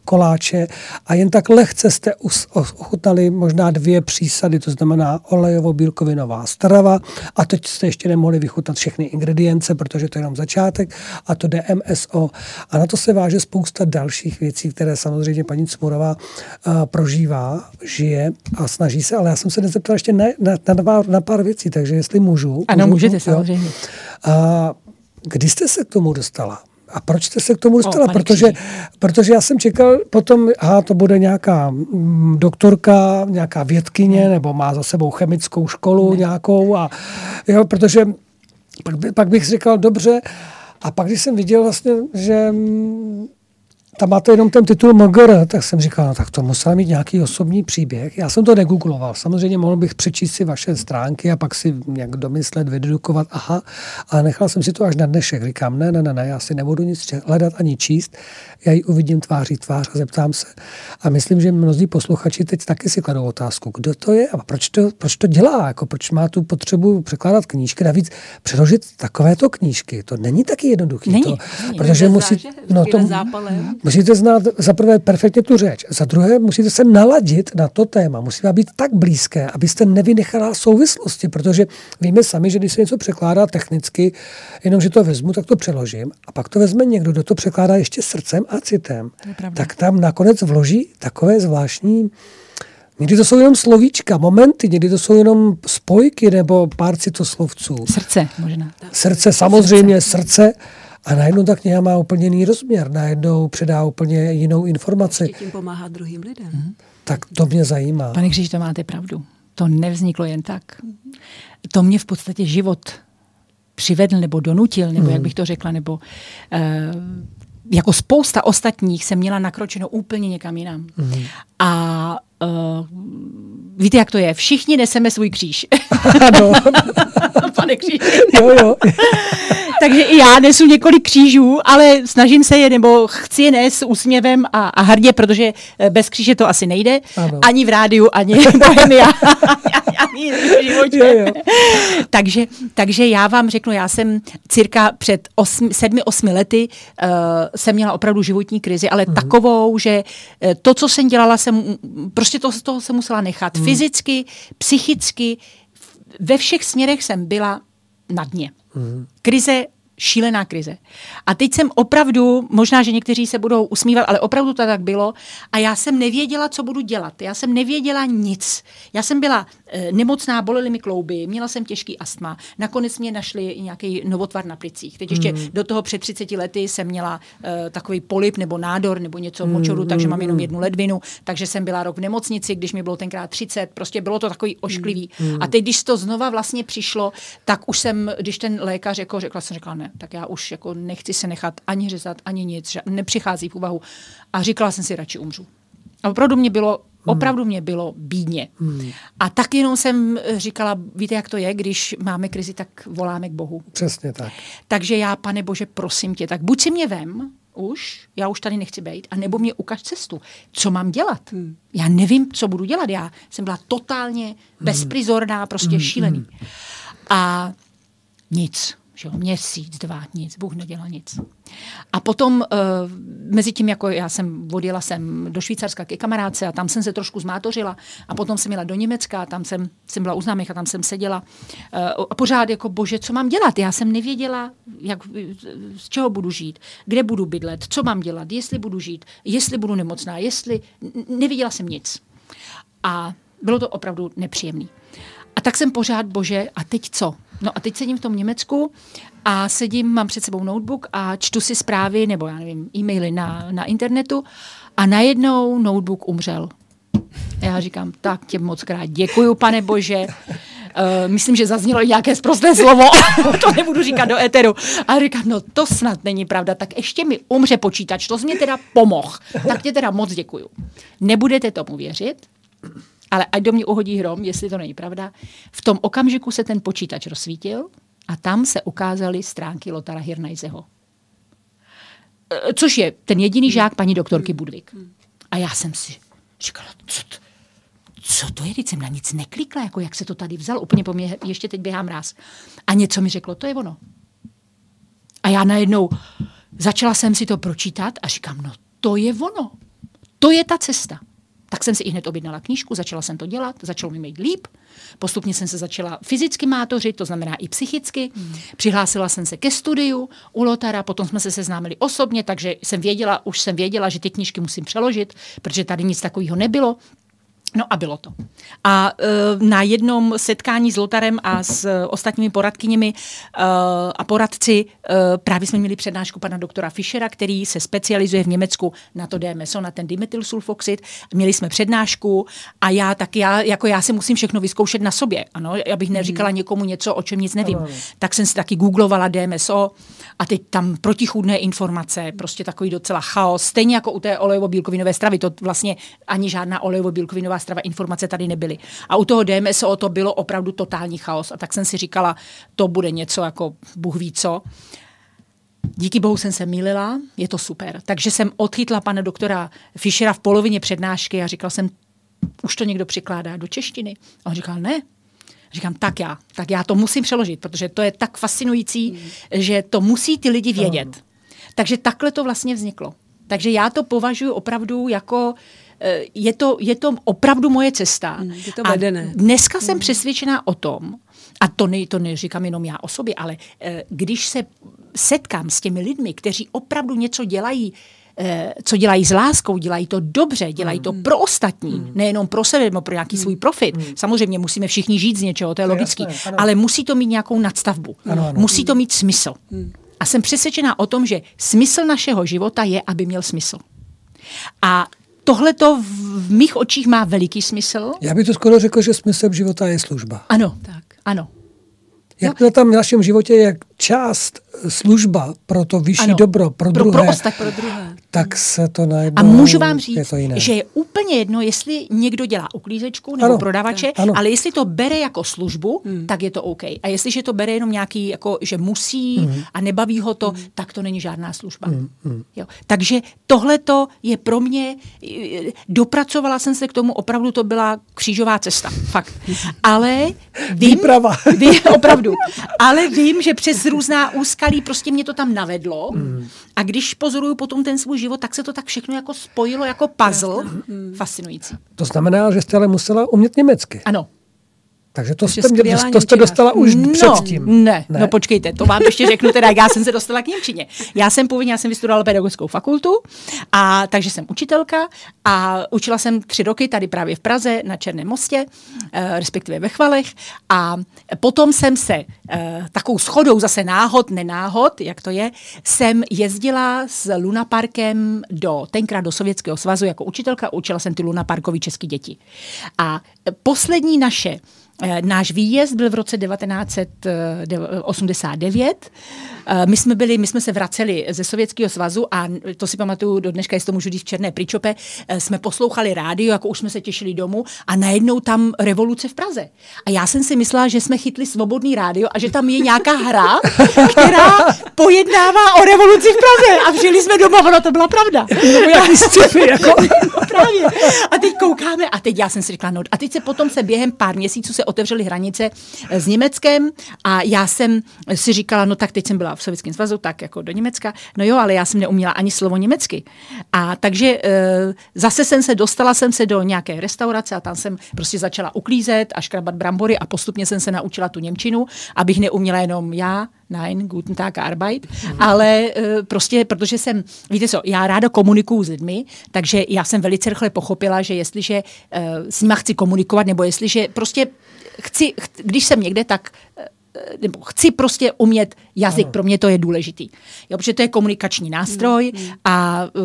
koláče a jen tak lehce jste ochutnali možná dvě přísady, to znamená olejovo-bílkovinová strava a teď jste ještě nemohli vychutnat všechny ingredience, protože to je jenom začátek a to DMSO. A na to se váže spousta dalších věcí, které samozřejmě paní Cmurová uh, prožívá, žije a snaží se, ale já jsem se nezeptal ještě na, na, na, pár, na pár věcí, takže jestli můžu. Ano, můžu, můžete samozřejmě. A kdy jste se k tomu dostala? A proč jste se k tomu dostala? O, protože, protože já jsem čekal potom, aha, to bude nějaká mm, doktorka, nějaká vědkyně, ne. nebo má za sebou chemickou školu ne. nějakou. A, jo, protože pak, by, pak bych říkal, dobře, a pak, když jsem viděl vlastně, že mm, tam máte jenom ten titul MGR, tak jsem říkal, no tak to musel mít nějaký osobní příběh. Já jsem to negoogloval. Samozřejmě mohl bych přečíst si vaše stránky a pak si nějak domyslet, vydedukovat, aha, ale nechal jsem si to až na dnešek. Říkám, ne, ne, ne, ne, já si nebudu nic hledat ani číst, já ji uvidím tváří tvář a zeptám se. A myslím, že mnozí posluchači teď taky si kladou otázku, kdo to je a proč to, proč to dělá, jako proč má tu potřebu překládat knížky. Navíc přeložit takovéto knížky, to není taky jednoduché. Není, to, není. Protože musí, no, to, Musíte znát za prvé perfektně tu řeč, za druhé musíte se naladit na to téma, musí vám být tak blízké, abyste nevynechala souvislosti, protože víme sami, že když se něco překládá technicky, jenom že to vezmu, tak to přeložím a pak to vezme někdo, kdo to překládá ještě srdcem a citem, tak tam nakonec vloží takové zvláštní Někdy to jsou jenom slovíčka, momenty, někdy to jsou jenom spojky nebo pár citoslovců. Srdce možná. Srdce, samozřejmě srdce. srdce a najednou ta kniha má úplně jiný rozměr, najednou předá úplně jinou informaci. Ještě tím pomáhá druhým lidem. Hmm. Tak to mě zajímá. Pane Kříž, to máte pravdu. To nevzniklo jen tak. To mě v podstatě život přivedl nebo donutil, nebo hmm. jak bych to řekla, nebo uh, jako spousta ostatních jsem měla nakročeno úplně někam jinam. Hmm. A uh, víte, jak to je? Všichni neseme svůj kříž. Ano. Pane kříž. jo, jo. Takže i já nesu několik křížů, ale snažím se je, nebo chci je nést s úsměvem a, a hrdě, protože eh, bez kříže to asi nejde. Ano. Ani v rádiu, ani bohemia, ani v životě. Jo, jo. takže, takže já vám řeknu, já jsem cirka před osmi, sedmi, osmi lety uh, jsem měla opravdu životní krizi, ale hmm. takovou, že uh, to, co jsem dělala, jsem prostě to z toho jsem musela nechat. Hmm. Fyzicky, psychicky, ve všech směrech jsem byla na dně. Krize šílená krize. A teď jsem opravdu, možná, že někteří se budou usmívat, ale opravdu to tak bylo. A já jsem nevěděla, co budu dělat. Já jsem nevěděla nic. Já jsem byla nemocná, bolely mi klouby, měla jsem těžký astma. Nakonec mě našli nějaký novotvar na plicích. Teď ještě mm. do toho před 30 lety jsem měla e, takový polip nebo nádor nebo něco v močoru, mm. takže mám jenom jednu ledvinu. Takže jsem byla rok v nemocnici, když mi bylo tenkrát 30. Prostě bylo to takový ošklivý. Mm. A teď, když to znova vlastně přišlo, tak už jsem, když ten lékař jako řekla, jsem řekla ne tak já už jako nechci se nechat ani řezat, ani nic, nepřichází v úvahu. A říkala jsem si, radši umřu. A opravdu mě bylo, hmm. Opravdu mě bylo bídně. Hmm. A tak jenom jsem říkala, víte, jak to je, když máme krizi, tak voláme k Bohu. Přesně tak. Takže já, pane Bože, prosím tě, tak buď si mě vem, už, já už tady nechci být, a nebo mě ukaž cestu. Co mám dělat? Hmm. Já nevím, co budu dělat. Já jsem byla totálně hmm. bezprizorná, prostě hmm. šílený. Hmm. A nic Že jo, měsíc, dva, nic, Bůh nedělal nic. A potom uh, mezi tím, jako já jsem odjela jsem do Švýcarska ke kamarádce a tam jsem se trošku zmátořila a potom jsem jela do Německa a tam jsem, jsem byla u známých a tam jsem seděla uh, a pořád jako, bože, co mám dělat? Já jsem nevěděla, jak, z čeho budu žít, kde budu bydlet, co mám dělat, jestli budu žít, jestli budu nemocná, jestli... Nevěděla jsem nic. A bylo to opravdu nepříjemné. A tak jsem pořád, bože, a teď co? No a teď sedím v tom Německu a sedím, mám před sebou notebook a čtu si zprávy nebo já nevím, e-maily na, na internetu a najednou notebook umřel. Já říkám, tak tě moc krát děkuju, pane bože. Uh, myslím, že zaznělo nějaké zprosté slovo, to nebudu říkat do éteru. A říkám, no to snad není pravda, tak ještě mi umře počítač, to jsi mě teda pomohl. Tak tě teda moc děkuju. Nebudete tomu věřit, ale ať do mě uhodí hrom, jestli to není pravda, v tom okamžiku se ten počítač rozsvítil a tam se ukázaly stránky Lotara Hirnajzeho. E, což je ten jediný žák paní doktorky Budvik. A já jsem si říkala, co to, co to je, když jsem na nic neklikla, jako jak se to tady vzal, úplně po mě ještě teď běhám ráz. A něco mi řeklo, to je ono. A já najednou začala jsem si to pročítat a říkám, no to je ono. To je ta cesta. Tak jsem si i hned objednala knížku, začala jsem to dělat, začalo mi mít líp. Postupně jsem se začala fyzicky mátořit, to znamená i psychicky. Hmm. Přihlásila jsem se ke studiu u Lotara, potom jsme se seznámili osobně, takže jsem věděla, už jsem věděla, že ty knížky musím přeložit, protože tady nic takového nebylo. No a bylo to. A uh, na jednom setkání s Lotarem a s uh, ostatními poradkyněmi uh, a poradci uh, právě jsme měli přednášku pana doktora Fischera, který se specializuje v Německu na to DMSO, na ten dimethylsulfoxid. Měli jsme přednášku a já tak já, jako já si musím všechno vyzkoušet na sobě. Ano, abych neříkala hmm. někomu něco, o čem nic nevím. Tak jsem si taky googlovala DMSO a teď tam protichůdné informace, prostě takový docela chaos. Stejně jako u té olejovo-bílkovinové stravy, to vlastně ani žádná olejovo-bílkovinová strava informace tady nebyly. A u toho DMSO to bylo opravdu totální chaos. A tak jsem si říkala, to bude něco jako Bůh ví co. Díky bohu jsem se milila, je to super. Takže jsem odchytla pana doktora Fischera v polovině přednášky a říkal jsem, už to někdo přikládá do češtiny. A on říkal, ne. Říkám, tak já, tak já to musím přeložit, protože to je tak fascinující, mm. že to musí ty lidi vědět. Takže takhle to vlastně vzniklo. Takže já to považuji opravdu jako je to, je to opravdu moje cesta. Hmm, je to vedené. A dneska jsem hmm. přesvědčená o tom, a to, ne, to neříkám jenom já o sobě, ale eh, když se setkám s těmi lidmi, kteří opravdu něco dělají, eh, co dělají s láskou, dělají to dobře, dělají to hmm. pro ostatní, mm. nejenom pro sebe nebo pro nějaký mm. svůj profit. Mm. Samozřejmě musíme všichni žít z něčeho, to je logické, ale musí to mít nějakou nadstavbu. Musí to mít smysl. Mm. A jsem přesvědčená o tom, že smysl našeho života je, aby měl smysl. A tohle to v mých očích má veliký smysl. Já bych to skoro řekl, že smysl života je služba. Ano, tak, ano. Jak no. tam v našem životě je část služba pro to vyšší ano, dobro, pro, pro druhé, pro, ostat, pro druhé, tak se to najednou A můžu vám říct, je to jiné. že je úplně jedno, jestli někdo dělá uklízečku nebo ano, prodavače, ano. ale jestli to bere jako službu, hmm. tak je to OK. A jestliže to bere jenom nějaký, jako, že musí hmm. a nebaví ho to, hmm. tak to není žádná služba. Hmm. Hmm. Jo. Takže tohle to je pro mě, dopracovala jsem se k tomu, opravdu to byla křížová cesta, fakt. Ale vím, vím opravdu, ale vím, že přes různá úskalí prostě mě to tam navedlo mm. a když pozoruju potom ten svůj život, tak se to tak všechno jako spojilo jako puzzle. Mm. Fascinující. To znamená, že jste ale musela umět německy. Ano. Takže to, jste, mě, to jste dostala už no, předtím. Ne, ne, no počkejte, to vám ještě řeknu teda, já jsem se dostala k Němčině. Já jsem původně, já jsem vystudovala pedagogickou fakultu, a takže jsem učitelka a učila jsem tři roky tady právě v Praze na Černém mostě, eh, respektive ve Chvalech a potom jsem se eh, takovou schodou zase náhod, nenáhod, jak to je, jsem jezdila s Lunaparkem do, tenkrát do Sovětského svazu jako učitelka, učila jsem ty Lunaparkovi české děti. A poslední naše Eh, náš výjezd byl v roce 1989. Eh, my jsme, byli, my jsme se vraceli ze Sovětského svazu a to si pamatuju, do dneška, jestli to můžu říct v Černé Pričope, eh, jsme poslouchali rádio, jako už jsme se těšili domů a najednou tam revoluce v Praze. A já jsem si myslela, že jsme chytli svobodný rádio a že tam je nějaká hra, která pojednává o revoluci v Praze. A přijeli jsme doma, ono to byla pravda. jako. no právě. A teď koukáme a teď já jsem si řekla, no a teď se potom se během pár měsíců se se otevřely hranice eh, s Německem a já jsem si říkala, no tak teď jsem byla v Sovětském svazu, tak jako do Německa, no jo, ale já jsem neuměla ani slovo německy. A takže e, zase jsem se, dostala jsem se do nějaké restaurace a tam jsem prostě začala uklízet a škrabat brambory a postupně jsem se naučila tu Němčinu, abych neuměla jenom já, nein, guten Tag, Arbeit, mm. ale uh, prostě, protože jsem, víte co, já ráda komunikuju s lidmi, takže já jsem velice rychle pochopila, že jestliže uh, s nima chci komunikovat, nebo jestliže prostě chci, ch, když jsem někde, tak uh, nebo chci prostě umět jazyk, ano. pro mě to je důležitý. Jo, protože to je komunikační nástroj mm, mm. a uh,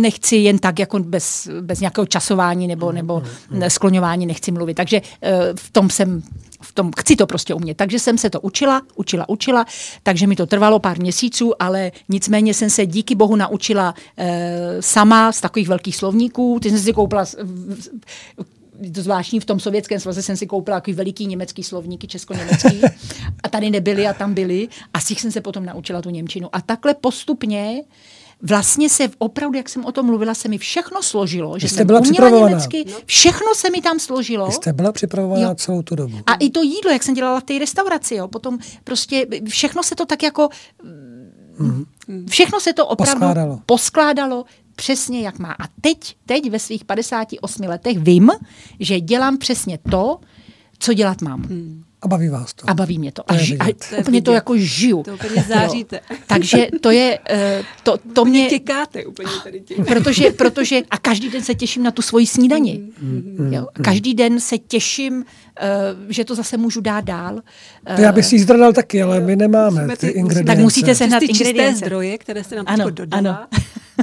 nechci jen tak jako bez, bez nějakého časování nebo, mm, nebo mm, skloňování nechci mluvit. Takže uh, v tom jsem v tom chci to prostě umět. Takže jsem se to učila, učila, učila, takže mi to trvalo pár měsíců, ale nicméně jsem se díky bohu naučila e, sama z takových velkých slovníků. Ty jsem si koupila to zvláštní, v tom sovětském svaze jsem si koupila takový veliký německý slovníky, česko-německý a tady nebyly a tam byly a z jsem se potom naučila tu Němčinu. A takhle postupně vlastně se opravdu, jak jsem o tom mluvila, se mi všechno složilo, že jste jsem byla uměla německy, všechno se mi tam složilo. Vy jste byla připravovaná jo. celou tu dobu. A i to jídlo, jak jsem dělala v té restauraci, jo, potom prostě všechno se to tak jako, mm. všechno se to opravdu poskládalo. poskládalo přesně jak má. A teď, teď ve svých 58 letech vím, že dělám přesně to, co dělat mám. Hmm. A baví vás to. A baví mě to. A, ži, a to úplně to jako žiju. To úplně záříte. Jo. Takže to je, uh, to, to mě... Těkáte úplně tady tím. Protože, protože, a každý den se těším na tu svoji snídani. Mm, mm, jo. A každý den se těším, uh, že to zase můžu dát dál. Uh, Já bych si zdradal taky, ale my nemáme ty ingredience. Tak musíte sehnat ingredience. zdroje, které jste nám ano, dodala. Ano.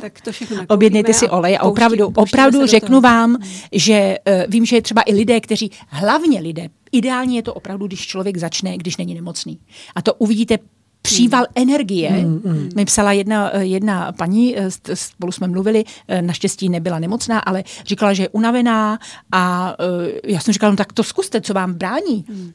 Tak to všechno Objednejte si olej a opravdu, pouští, opravdu řeknu vám, že uh, vím, že třeba i lidé, kteří, hlavně lidé, ideálně je to opravdu, když člověk začne, když není nemocný. A to uvidíte příval hmm. energie. Hmm, hmm. Mi psala jedna, eh, jedna paní, eh, spolu jsme mluvili, naštěstí nebyla nemocná, ale říkala, že je unavená a já jsem říkala, no tak to zkuste, co vám brání. Hmm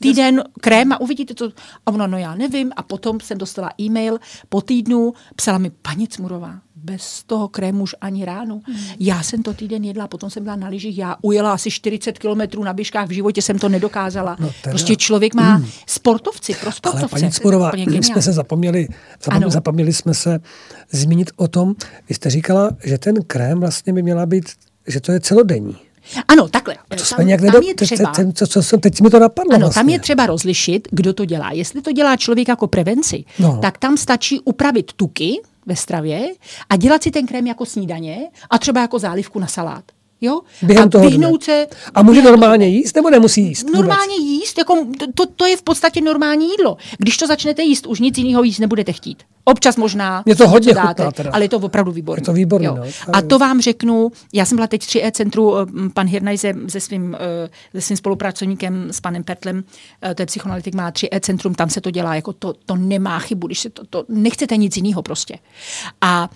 týden krém a uvidíte to. A ona, no já nevím. A potom jsem dostala e-mail po týdnu, psala mi, paní Cmurová, bez toho krému už ani ráno. Hmm. Já jsem to týden jedla, potom jsem byla na lyžích, já ujela asi 40 kilometrů na běžkách, v životě jsem to nedokázala. No teda. prostě člověk má hmm. sportovci, pro sportovce. Ale paní Cmurová, my jsme se zapomněli, zapomněli, zapomněli jsme se zmínit o tom, vy jste říkala, že ten krém vlastně by měla být, že to je celodenní. Ano, takhle. A to tam, nějak tam je třeba, teď, co, co, co, teď mi to napadlo Ano, vlastně. tam je třeba rozlišit, kdo to dělá. Jestli to dělá člověk jako prevenci, no. tak tam stačí upravit tuky ve stravě a dělat si ten krém jako snídaně a třeba jako zálivku na salát. Jo? Během a toho vyhnout se... A může normálně toho. jíst, nebo nemusí jíst? Normálně vůbec? jíst, jako to, to je v podstatě normální jídlo. Když to začnete jíst, už nic jiného jíst nebudete chtít. Občas možná je to hodně dáte, chutná, ale je to opravdu výborné. Je to výborné. No. A to vám řeknu, já jsem byla teď v 3E centru, eh, pan Hirnaj se, se, svým, eh, se svým spolupracovníkem, s panem Pertlem, eh, to je psychoanalytik, má 3E centrum, tam se to dělá, jako to, to nemá chybu, když se to, to, nechcete nic jiného prostě. A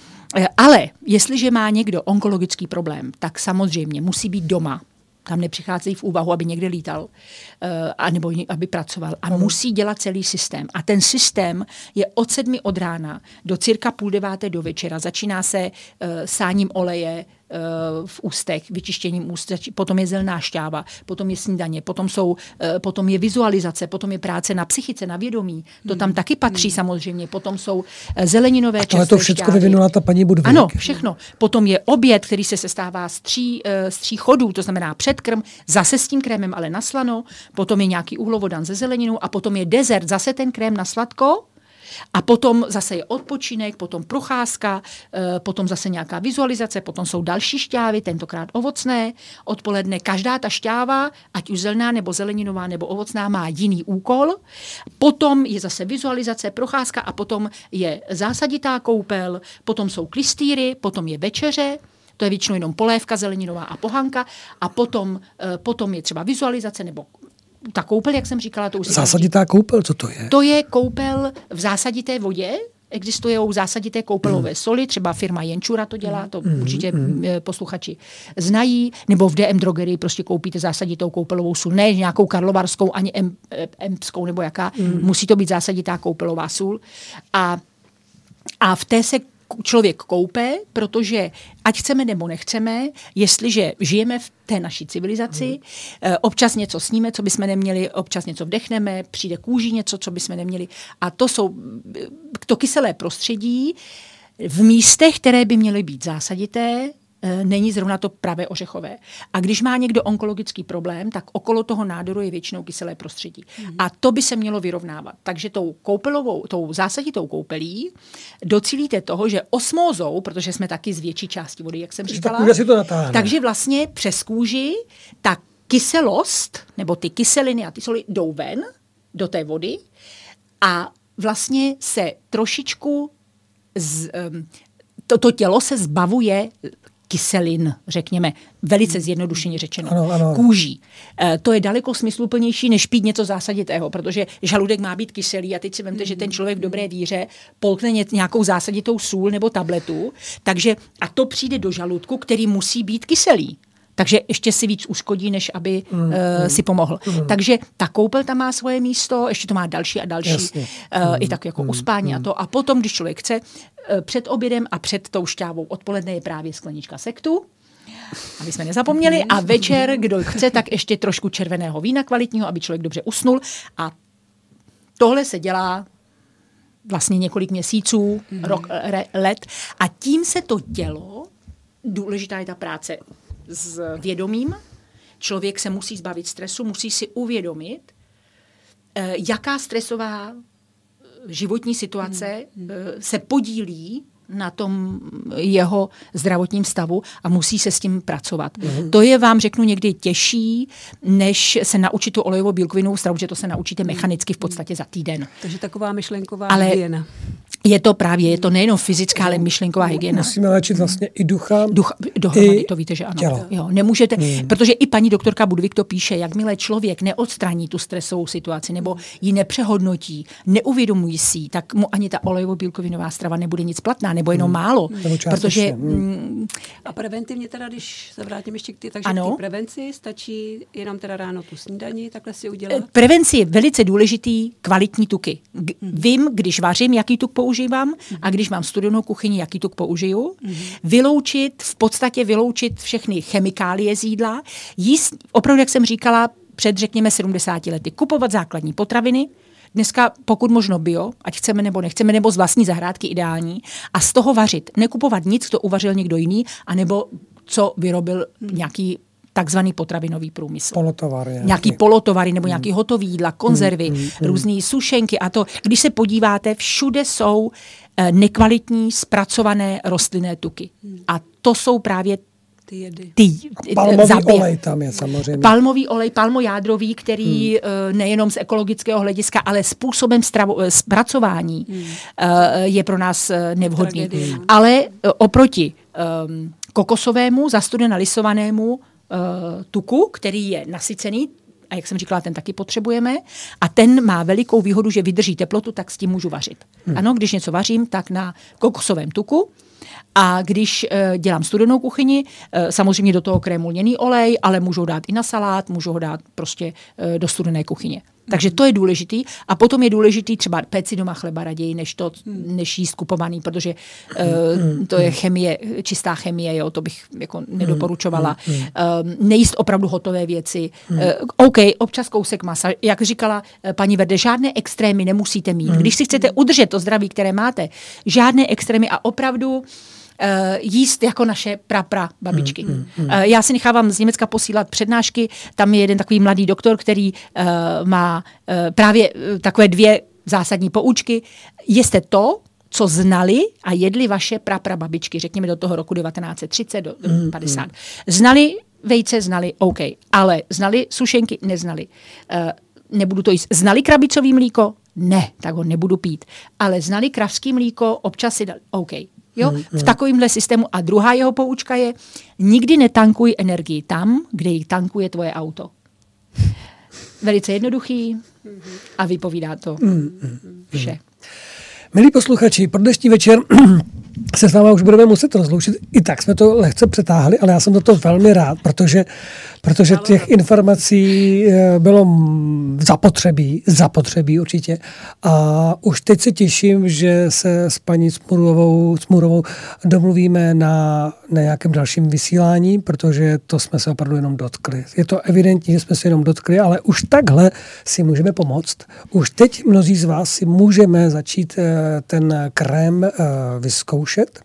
ale jestliže má někdo onkologický problém, tak samozřejmě musí být doma. Tam nepřicházejí v úvahu, aby někde lítal, uh, nebo aby pracoval. A musí dělat celý systém. A ten systém je od sedmi od rána do cirka půl deváté do večera. Začíná se uh, sáním oleje, Eh, v ústech, vyčištěním úst, potom je zelená šťáva, potom je snídaně, potom, jsou, eh, potom je vizualizace, potom je práce na psychice, na vědomí. To tam hmm. taky patří hmm. samozřejmě. Potom jsou eh, zeleninové A tohle to všechno vyvinula ta paní Budvík. Ano, všechno. Potom je oběd, který se sestává z tří, z tří chodů, to znamená předkrm, zase s tím krémem, ale na slano, potom je nějaký uhlovodan ze zeleninou a potom je dezert, zase ten krém na sladko, a potom zase je odpočinek, potom procházka, eh, potom zase nějaká vizualizace, potom jsou další šťávy, tentokrát ovocné. Odpoledne každá ta šťáva, ať už zelená nebo zeleninová nebo ovocná, má jiný úkol. Potom je zase vizualizace, procházka a potom je zásaditá koupel, potom jsou klistýry, potom je večeře, to je většinou jenom polévka zeleninová a pohanka a potom, eh, potom je třeba vizualizace nebo ta koupel, jak jsem říkala, to už Zásaditá koupel, co to je? To je koupel v zásadité vodě, existují zásadité koupelové mm. soli, třeba firma Jenčura to dělá, to mm. určitě mm. posluchači znají, nebo v DM drogerii prostě koupíte zásaditou koupelovou sůl, ne nějakou karlovarskou, ani em, empskou nebo jaká, mm. musí to být zásaditá koupelová sůl. A, a v té se člověk koupe, protože ať chceme nebo nechceme, jestliže žijeme v té naší civilizaci, hmm. občas něco sníme, co bychom neměli, občas něco vdechneme, přijde kůží něco, co bychom neměli. A to jsou to kyselé prostředí v místech, které by měly být zásadité, Eh, není zrovna to pravé ořechové. A když má někdo onkologický problém, tak okolo toho nádoru je většinou kyselé prostředí. Mm. A to by se mělo vyrovnávat. Takže tou koupelovou, tou zásaditou koupelí docílíte toho, že osmózou, protože jsme taky z větší části vody, jak jsem říkala, takže vlastně přes kůži ta kyselost, nebo ty kyseliny a ty soli jdou ven do té vody a vlastně se trošičku z, um, to, to tělo se zbavuje kyselin, řekněme, velice zjednodušeně řečeno, ano, ano. kůží. E, to je daleko smysluplnější, než pít něco zásaditého, protože žaludek má být kyselý a teď si vemte, že ten člověk v dobré víře polkne nějakou zásaditou sůl nebo tabletu, takže a to přijde do žaludku, který musí být kyselý. Takže ještě si víc uškodí, než aby mm, uh, mm, si pomohl. Mm. Takže ta koupel tam má svoje místo, ještě to má další a další, Jasně. uh, mm, i tak jako mm, uspání mm. a to. A potom, když člověk chce, uh, před obědem a před tou šťávou odpoledne je právě sklenička sektu, aby jsme nezapomněli. A večer, kdo chce, tak ještě trošku červeného vína kvalitního, aby člověk dobře usnul. A tohle se dělá vlastně několik měsíců, mm. rok, re, let. A tím se to dělo, důležitá je ta práce s vědomím. Člověk se musí zbavit stresu, musí si uvědomit, eh, jaká stresová životní situace hmm. eh, se podílí na tom jeho zdravotním stavu a musí se s tím pracovat. Mm. To je vám, řeknu, někdy těžší, než se naučit tu olejovou bílkovinovou stravu, že to se naučíte mechanicky v podstatě za týden. Takže taková myšlenková Ale hygiena. Je to právě, je to nejenom fyzická, ale myšlenková hygiena. Musíme léčit vlastně i ducha, Duch, dohromady, i to víte, že ano. Tělo. Jo, nemůžete, hmm. protože i paní doktorka Budvik to píše, jakmile člověk neodstraní tu stresovou situaci nebo ji nepřehodnotí, neuvědomují si, tak mu ani ta olejovo-bílkovinová strava nebude nic platná, nebo jenom hmm. málo. Protože, hmm. mm, A preventivně teda, když se vrátím ještě k ty, takže ano. k prevenci stačí jenom teda ráno tu snídani, takhle si udělat? Eh, prevenci je velice důležitý kvalitní tuky. G- hmm. Vím, když vařím, jaký tuk používám a když mám studenou kuchyni, jaký tuk použiju. Vyloučit, v podstatě vyloučit všechny chemikálie z jídla. Jíst, opravdu, jak jsem říkala, před řekněme 70 lety. Kupovat základní potraviny, Dneska pokud možno bio, ať chceme nebo nechceme, nebo z vlastní zahrádky ideální, a z toho vařit. Nekupovat nic, co uvařil někdo jiný, anebo co vyrobil nějaký takzvaný potravinový průmysl. Polotovary. Nějaký, nějaký polotovary nebo nějaký mm. hotový jídla, konzervy, mm, mm, mm. různé sušenky a to. Když se podíváte, všude jsou eh, nekvalitní zpracované rostlinné tuky. A to jsou právě ty jedy. Ty, palmový zabije. olej tam je samozřejmě. Palmový olej, palmojádrový, který hmm. uh, nejenom z ekologického hlediska, ale způsobem stravo, uh, zpracování hmm. uh, je pro nás uh, nevhodný. Tragedie. Ale uh, oproti um, kokosovému, zastudena lisovanému uh, tuku, který je nasycený, a jak jsem říkala, ten taky potřebujeme. A ten má velikou výhodu, že vydrží teplotu, tak s tím můžu vařit. Hmm. Ano, když něco vařím, tak na kokosovém tuku. A když uh, dělám studenou kuchyni, uh, samozřejmě do toho krému lněný olej, ale můžu dát i na salát, můžu ho dát prostě uh, do studené kuchyně. Takže to je důležitý. A potom je důležitý třeba péci doma chleba raději, než, to, než jíst kupovaný, protože uh, to je chemie, čistá chemie, jo, to bych jako nedoporučovala. Uh, nejíst opravdu hotové věci. Uh, OK, občas kousek masa. Jak říkala uh, paní Verde, žádné extrémy nemusíte mít. Když si chcete udržet to zdraví, které máte, žádné extrémy a opravdu uh, jíst jako naše prapra babičky. Mm, mm, mm. Uh, já si nechávám z Německa posílat přednášky, tam je jeden takový mladý doktor, který uh, má uh, právě uh, takové dvě zásadní poučky. Jeste to, co znali a jedli vaše prapra babičky, řekněme do toho roku 1930, do, do 50. Mm, znali vejce, znali OK, ale znali sušenky, neznali. Uh, nebudu to jíst. Znali krabicový mlíko? Ne, tak ho nebudu pít. Ale znali kravský mlíko, občas si dali, OK, Jo? Mm, v takovémhle systému. A druhá jeho poučka je, nikdy netankuj energii tam, kde ji tankuje tvoje auto. Velice jednoduchý a vypovídá to vše. Milí posluchači, pro dnešní večer se s náma už budeme muset rozloučit. I tak jsme to lehce přetáhli, ale já jsem za to velmi rád, protože, protože těch informací eh, bylo zapotřebí, zapotřebí určitě. A už teď se těším, že se s paní Smurovou, Smurovou domluvíme na, na nějakém dalším vysílání, protože to jsme se opravdu jenom dotkli. Je to evidentní, že jsme se jenom dotkli, ale už takhle si můžeme pomoct. Už teď mnozí z vás si můžeme začít eh, ten krém eh, vyzkoušet.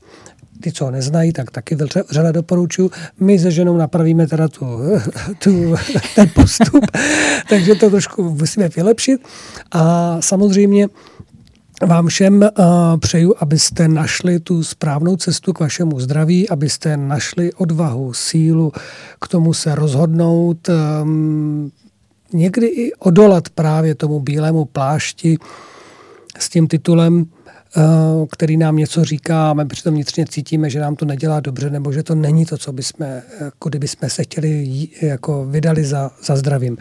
Ty, co ho neznají, tak taky vřele doporučuji. My se ženou napravíme teda tu, tu, ten postup, takže to trošku musíme vylepšit. A samozřejmě vám všem uh, přeju, abyste našli tu správnou cestu k vašemu zdraví, abyste našli odvahu, sílu k tomu se rozhodnout, um, někdy i odolat právě tomu bílému plášti s tím titulem, který nám něco říká a my přitom vnitřně cítíme, že nám to nedělá dobře nebo že to není to, co bychom, jako kdybychom se chtěli jako vydali za, za zdravím.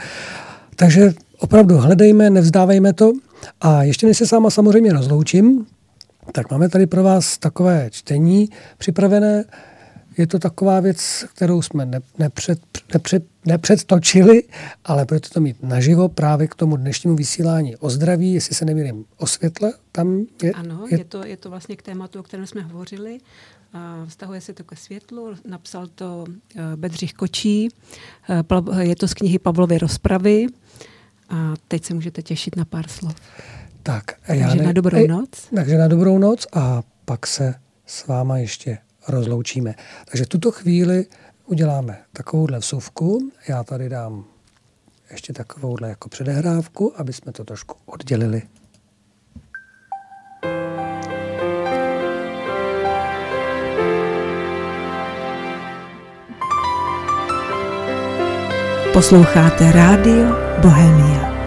Takže opravdu hledejme, nevzdávejme to. A ještě než se sama samozřejmě rozloučím, tak máme tady pro vás takové čtení připravené. Je to taková věc, kterou jsme ne, nepřed, nepřed, nepředtočili, ale budete to mít naživo právě k tomu dnešnímu vysílání o zdraví, jestli se nemýlím o světle. Tam je, ano, je... Je, to, je to vlastně k tématu, o kterém jsme hovořili. A vztahuje se to ke světlu. Napsal to uh, Bedřich Kočí. Uh, je to z knihy Pavlovy rozpravy. A teď se můžete těšit na pár slov. Tak, takže já ne, na dobrou noc. Takže na dobrou noc a pak se s váma ještě rozloučíme. Takže v tuto chvíli uděláme takovouhle vsuvku. Já tady dám ještě takovouhle jako předehrávku, aby jsme to trošku oddělili. Posloucháte rádio Bohemia.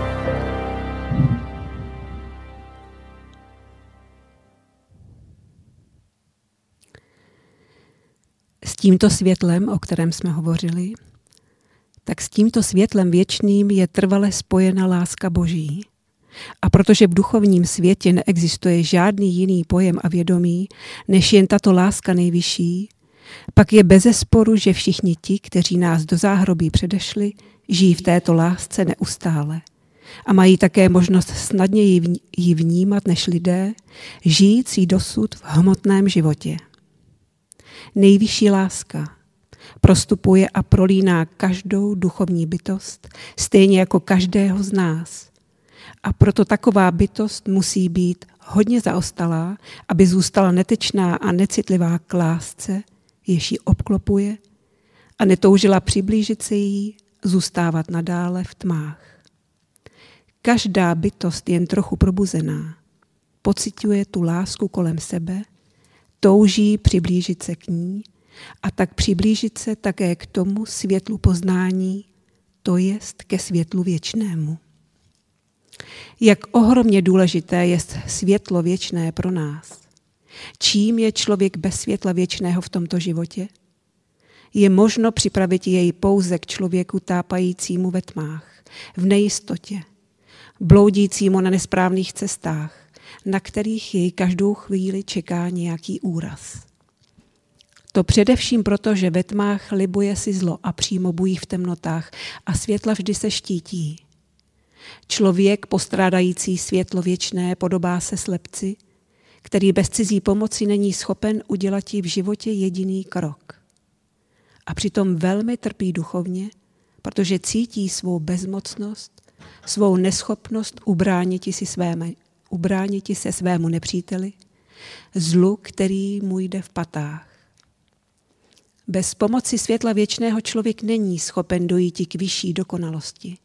Tímto světlem, o kterém jsme hovořili, tak s tímto světlem věčným je trvale spojena láska Boží. A protože v duchovním světě neexistuje žádný jiný pojem a vědomí, než jen tato láska nejvyšší, pak je bezesporu, že všichni ti, kteří nás do záhrobí předešli, žijí v této lásce neustále a mají také možnost snadněji ji vnímat než lidé, žijící dosud v hmotném životě. Nejvyšší láska prostupuje a prolíná každou duchovní bytost, stejně jako každého z nás. A proto taková bytost musí být hodně zaostalá, aby zůstala netečná a necitlivá k lásce, jež ji obklopuje a netoužila přiblížit se jí, zůstávat nadále v tmách. Každá bytost jen trochu probuzená pociťuje tu lásku kolem sebe, touží přiblížit se k ní a tak přiblížit se také k tomu světlu poznání, to jest ke světlu věčnému. Jak ohromně důležité je světlo věčné pro nás. Čím je člověk bez světla věčného v tomto životě? Je možno připravit jej pouze k člověku tápajícímu ve tmách, v nejistotě, bloudícímu na nesprávných cestách, na kterých jej každou chvíli čeká nějaký úraz. To především proto, že ve tmách libuje si zlo a přímo bují v temnotách a světla vždy se štítí. Člověk postrádající světlo věčné podobá se slepci, který bez cizí pomoci není schopen udělat v životě jediný krok. A přitom velmi trpí duchovně, protože cítí svou bezmocnost, svou neschopnost ubránit si, svému, ubránit se svému nepříteli, zlu, který mu jde v patách. Bez pomoci světla věčného člověk není schopen dojít k vyšší dokonalosti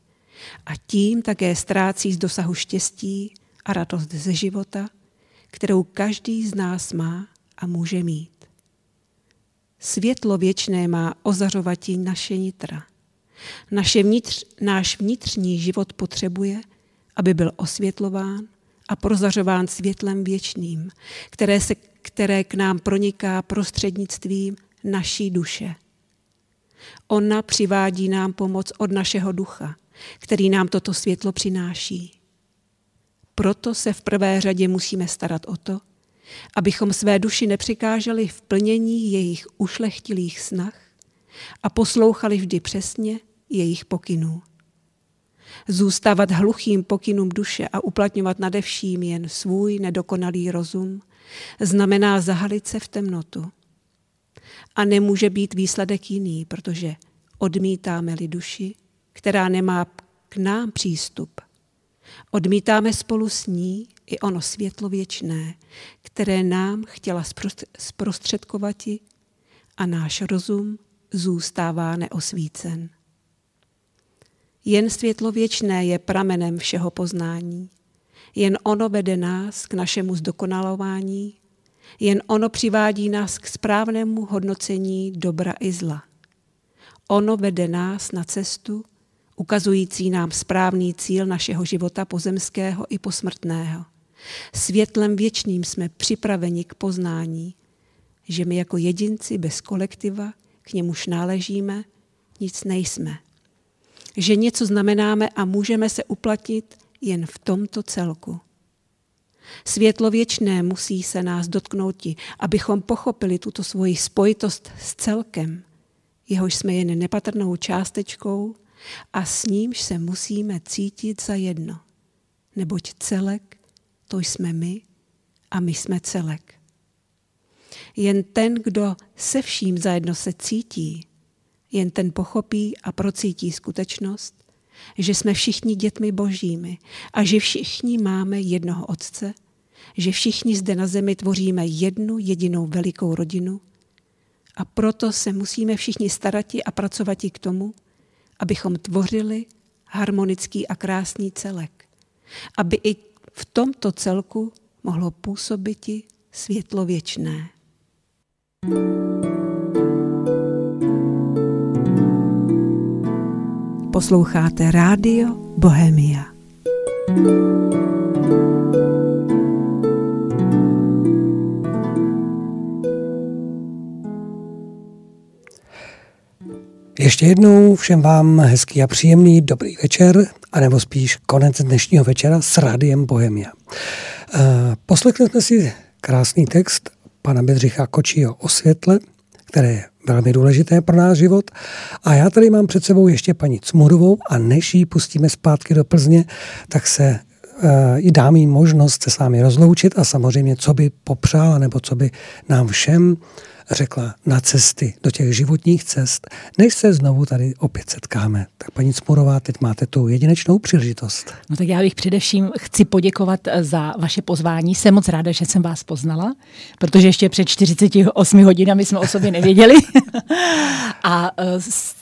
a tím také ztrácí z dosahu štěstí a radost ze života, kterou každý z nás má a může mít. Světlo věčné má ozařovati naše nitra. Naše vnitř, náš vnitřní život potřebuje, aby byl osvětlován a prozařován světlem věčným, které, se, které k nám proniká prostřednictvím naší duše. Ona přivádí nám pomoc od našeho ducha, který nám toto světlo přináší. Proto se v prvé řadě musíme starat o to, abychom své duši nepřikáželi v plnění jejich ušlechtilých snah a poslouchali vždy přesně jejich pokynů. Zůstávat hluchým pokynům duše a uplatňovat nadevším jen svůj nedokonalý rozum znamená zahalit se v temnotu. A nemůže být výsledek jiný, protože odmítáme-li duši, která nemá k nám přístup. Odmítáme spolu s ní i ono světlo věčné, které nám chtěla zprostředkovati a náš rozum zůstává neosvícen. Jen světlo věčné je pramenem všeho poznání. Jen ono vede nás k našemu zdokonalování, jen ono přivádí nás k správnému hodnocení dobra i zla. Ono vede nás na cestu, ukazující nám správný cíl našeho života pozemského i posmrtného. Světlem věčným jsme připraveni k poznání, že my jako jedinci bez kolektiva, k němuž náležíme, nic nejsme. Že něco znamenáme a můžeme se uplatnit jen v tomto celku. Světlo věčné musí se nás dotknouti, abychom pochopili tuto svoji spojitost s celkem, jehož jsme jen nepatrnou částečkou a s nímž se musíme cítit za jedno. Neboť celek, to jsme my a my jsme celek. Jen ten, kdo se vším zajedno se cítí, jen ten pochopí a procítí skutečnost, že jsme všichni dětmi božími a že všichni máme jednoho Otce, že všichni zde na zemi tvoříme jednu jedinou velikou rodinu a proto se musíme všichni starati a pracovati k tomu, abychom tvořili harmonický a krásný celek, aby i v tomto celku mohlo působit světlo věčné. Posloucháte Rádio Bohemia. Ještě jednou všem vám hezký a příjemný dobrý večer, anebo spíš konec dnešního večera s Rádiem Bohemia. Eh, poslechli jsme si krásný text pana Bedřicha Kočího o světle, které je velmi důležité pro náš život. A já tady mám před sebou ještě paní Cmurovou a než ji pustíme zpátky do Plzně, tak se uh, i dám jí možnost se s vámi rozloučit a samozřejmě, co by popřála nebo co by nám všem řekla na cesty, do těch životních cest, než se znovu tady opět setkáme. Tak paní Cmurová, teď máte tu jedinečnou příležitost. No tak já bych především chci poděkovat eh, za vaše pozvání. Jsem moc ráda, že jsem vás poznala, protože ještě před 48 hodinami jsme o sobě nevěděli. a eh,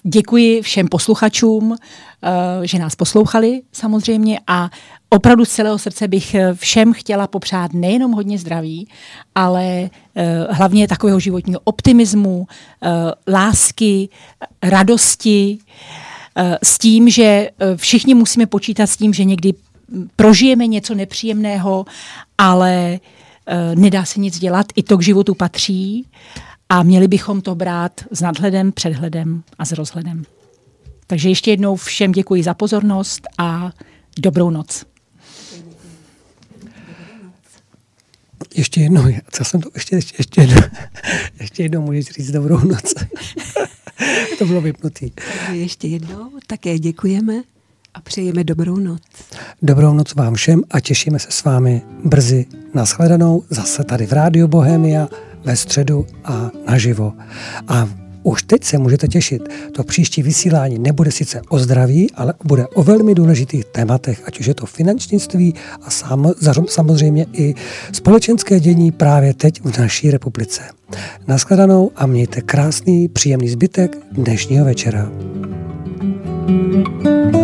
děkuji všem posluchačům, eh, že nás poslouchali samozřejmě a opravdu z celého srdce bych eh, všem chtěla popřát nejenom hodně zdraví, ale uh, hlavně takového životního optimismu, uh, lásky, radosti, s tím, že všichni musíme počítat s tím, že někdy prožijeme něco nepříjemného, ale nedá se nic dělat, i to k životu patří a měli bychom to brát s nadhledem, předhledem a s rozhledem. Takže ještě jednou všem děkuji za pozornost a dobrou noc. Ještě jednou, co jsem to, ještě, ještě, ještě jednou, ještě jednou můžeš říct dobrou noc. to bylo vypnutý. Takže ještě jednou také děkujeme a přejeme dobrou noc. Dobrou noc vám všem a těšíme se s vámi brzy shledanou zase tady v Rádiu Bohemia ve středu a naživo. A už teď se můžete těšit. To příští vysílání nebude sice o zdraví, ale bude o velmi důležitých tématech, ať už je to finančnictví a sam, samozřejmě i společenské dění právě teď v naší republice. Naschledanou a mějte krásný, příjemný zbytek dnešního večera. thank you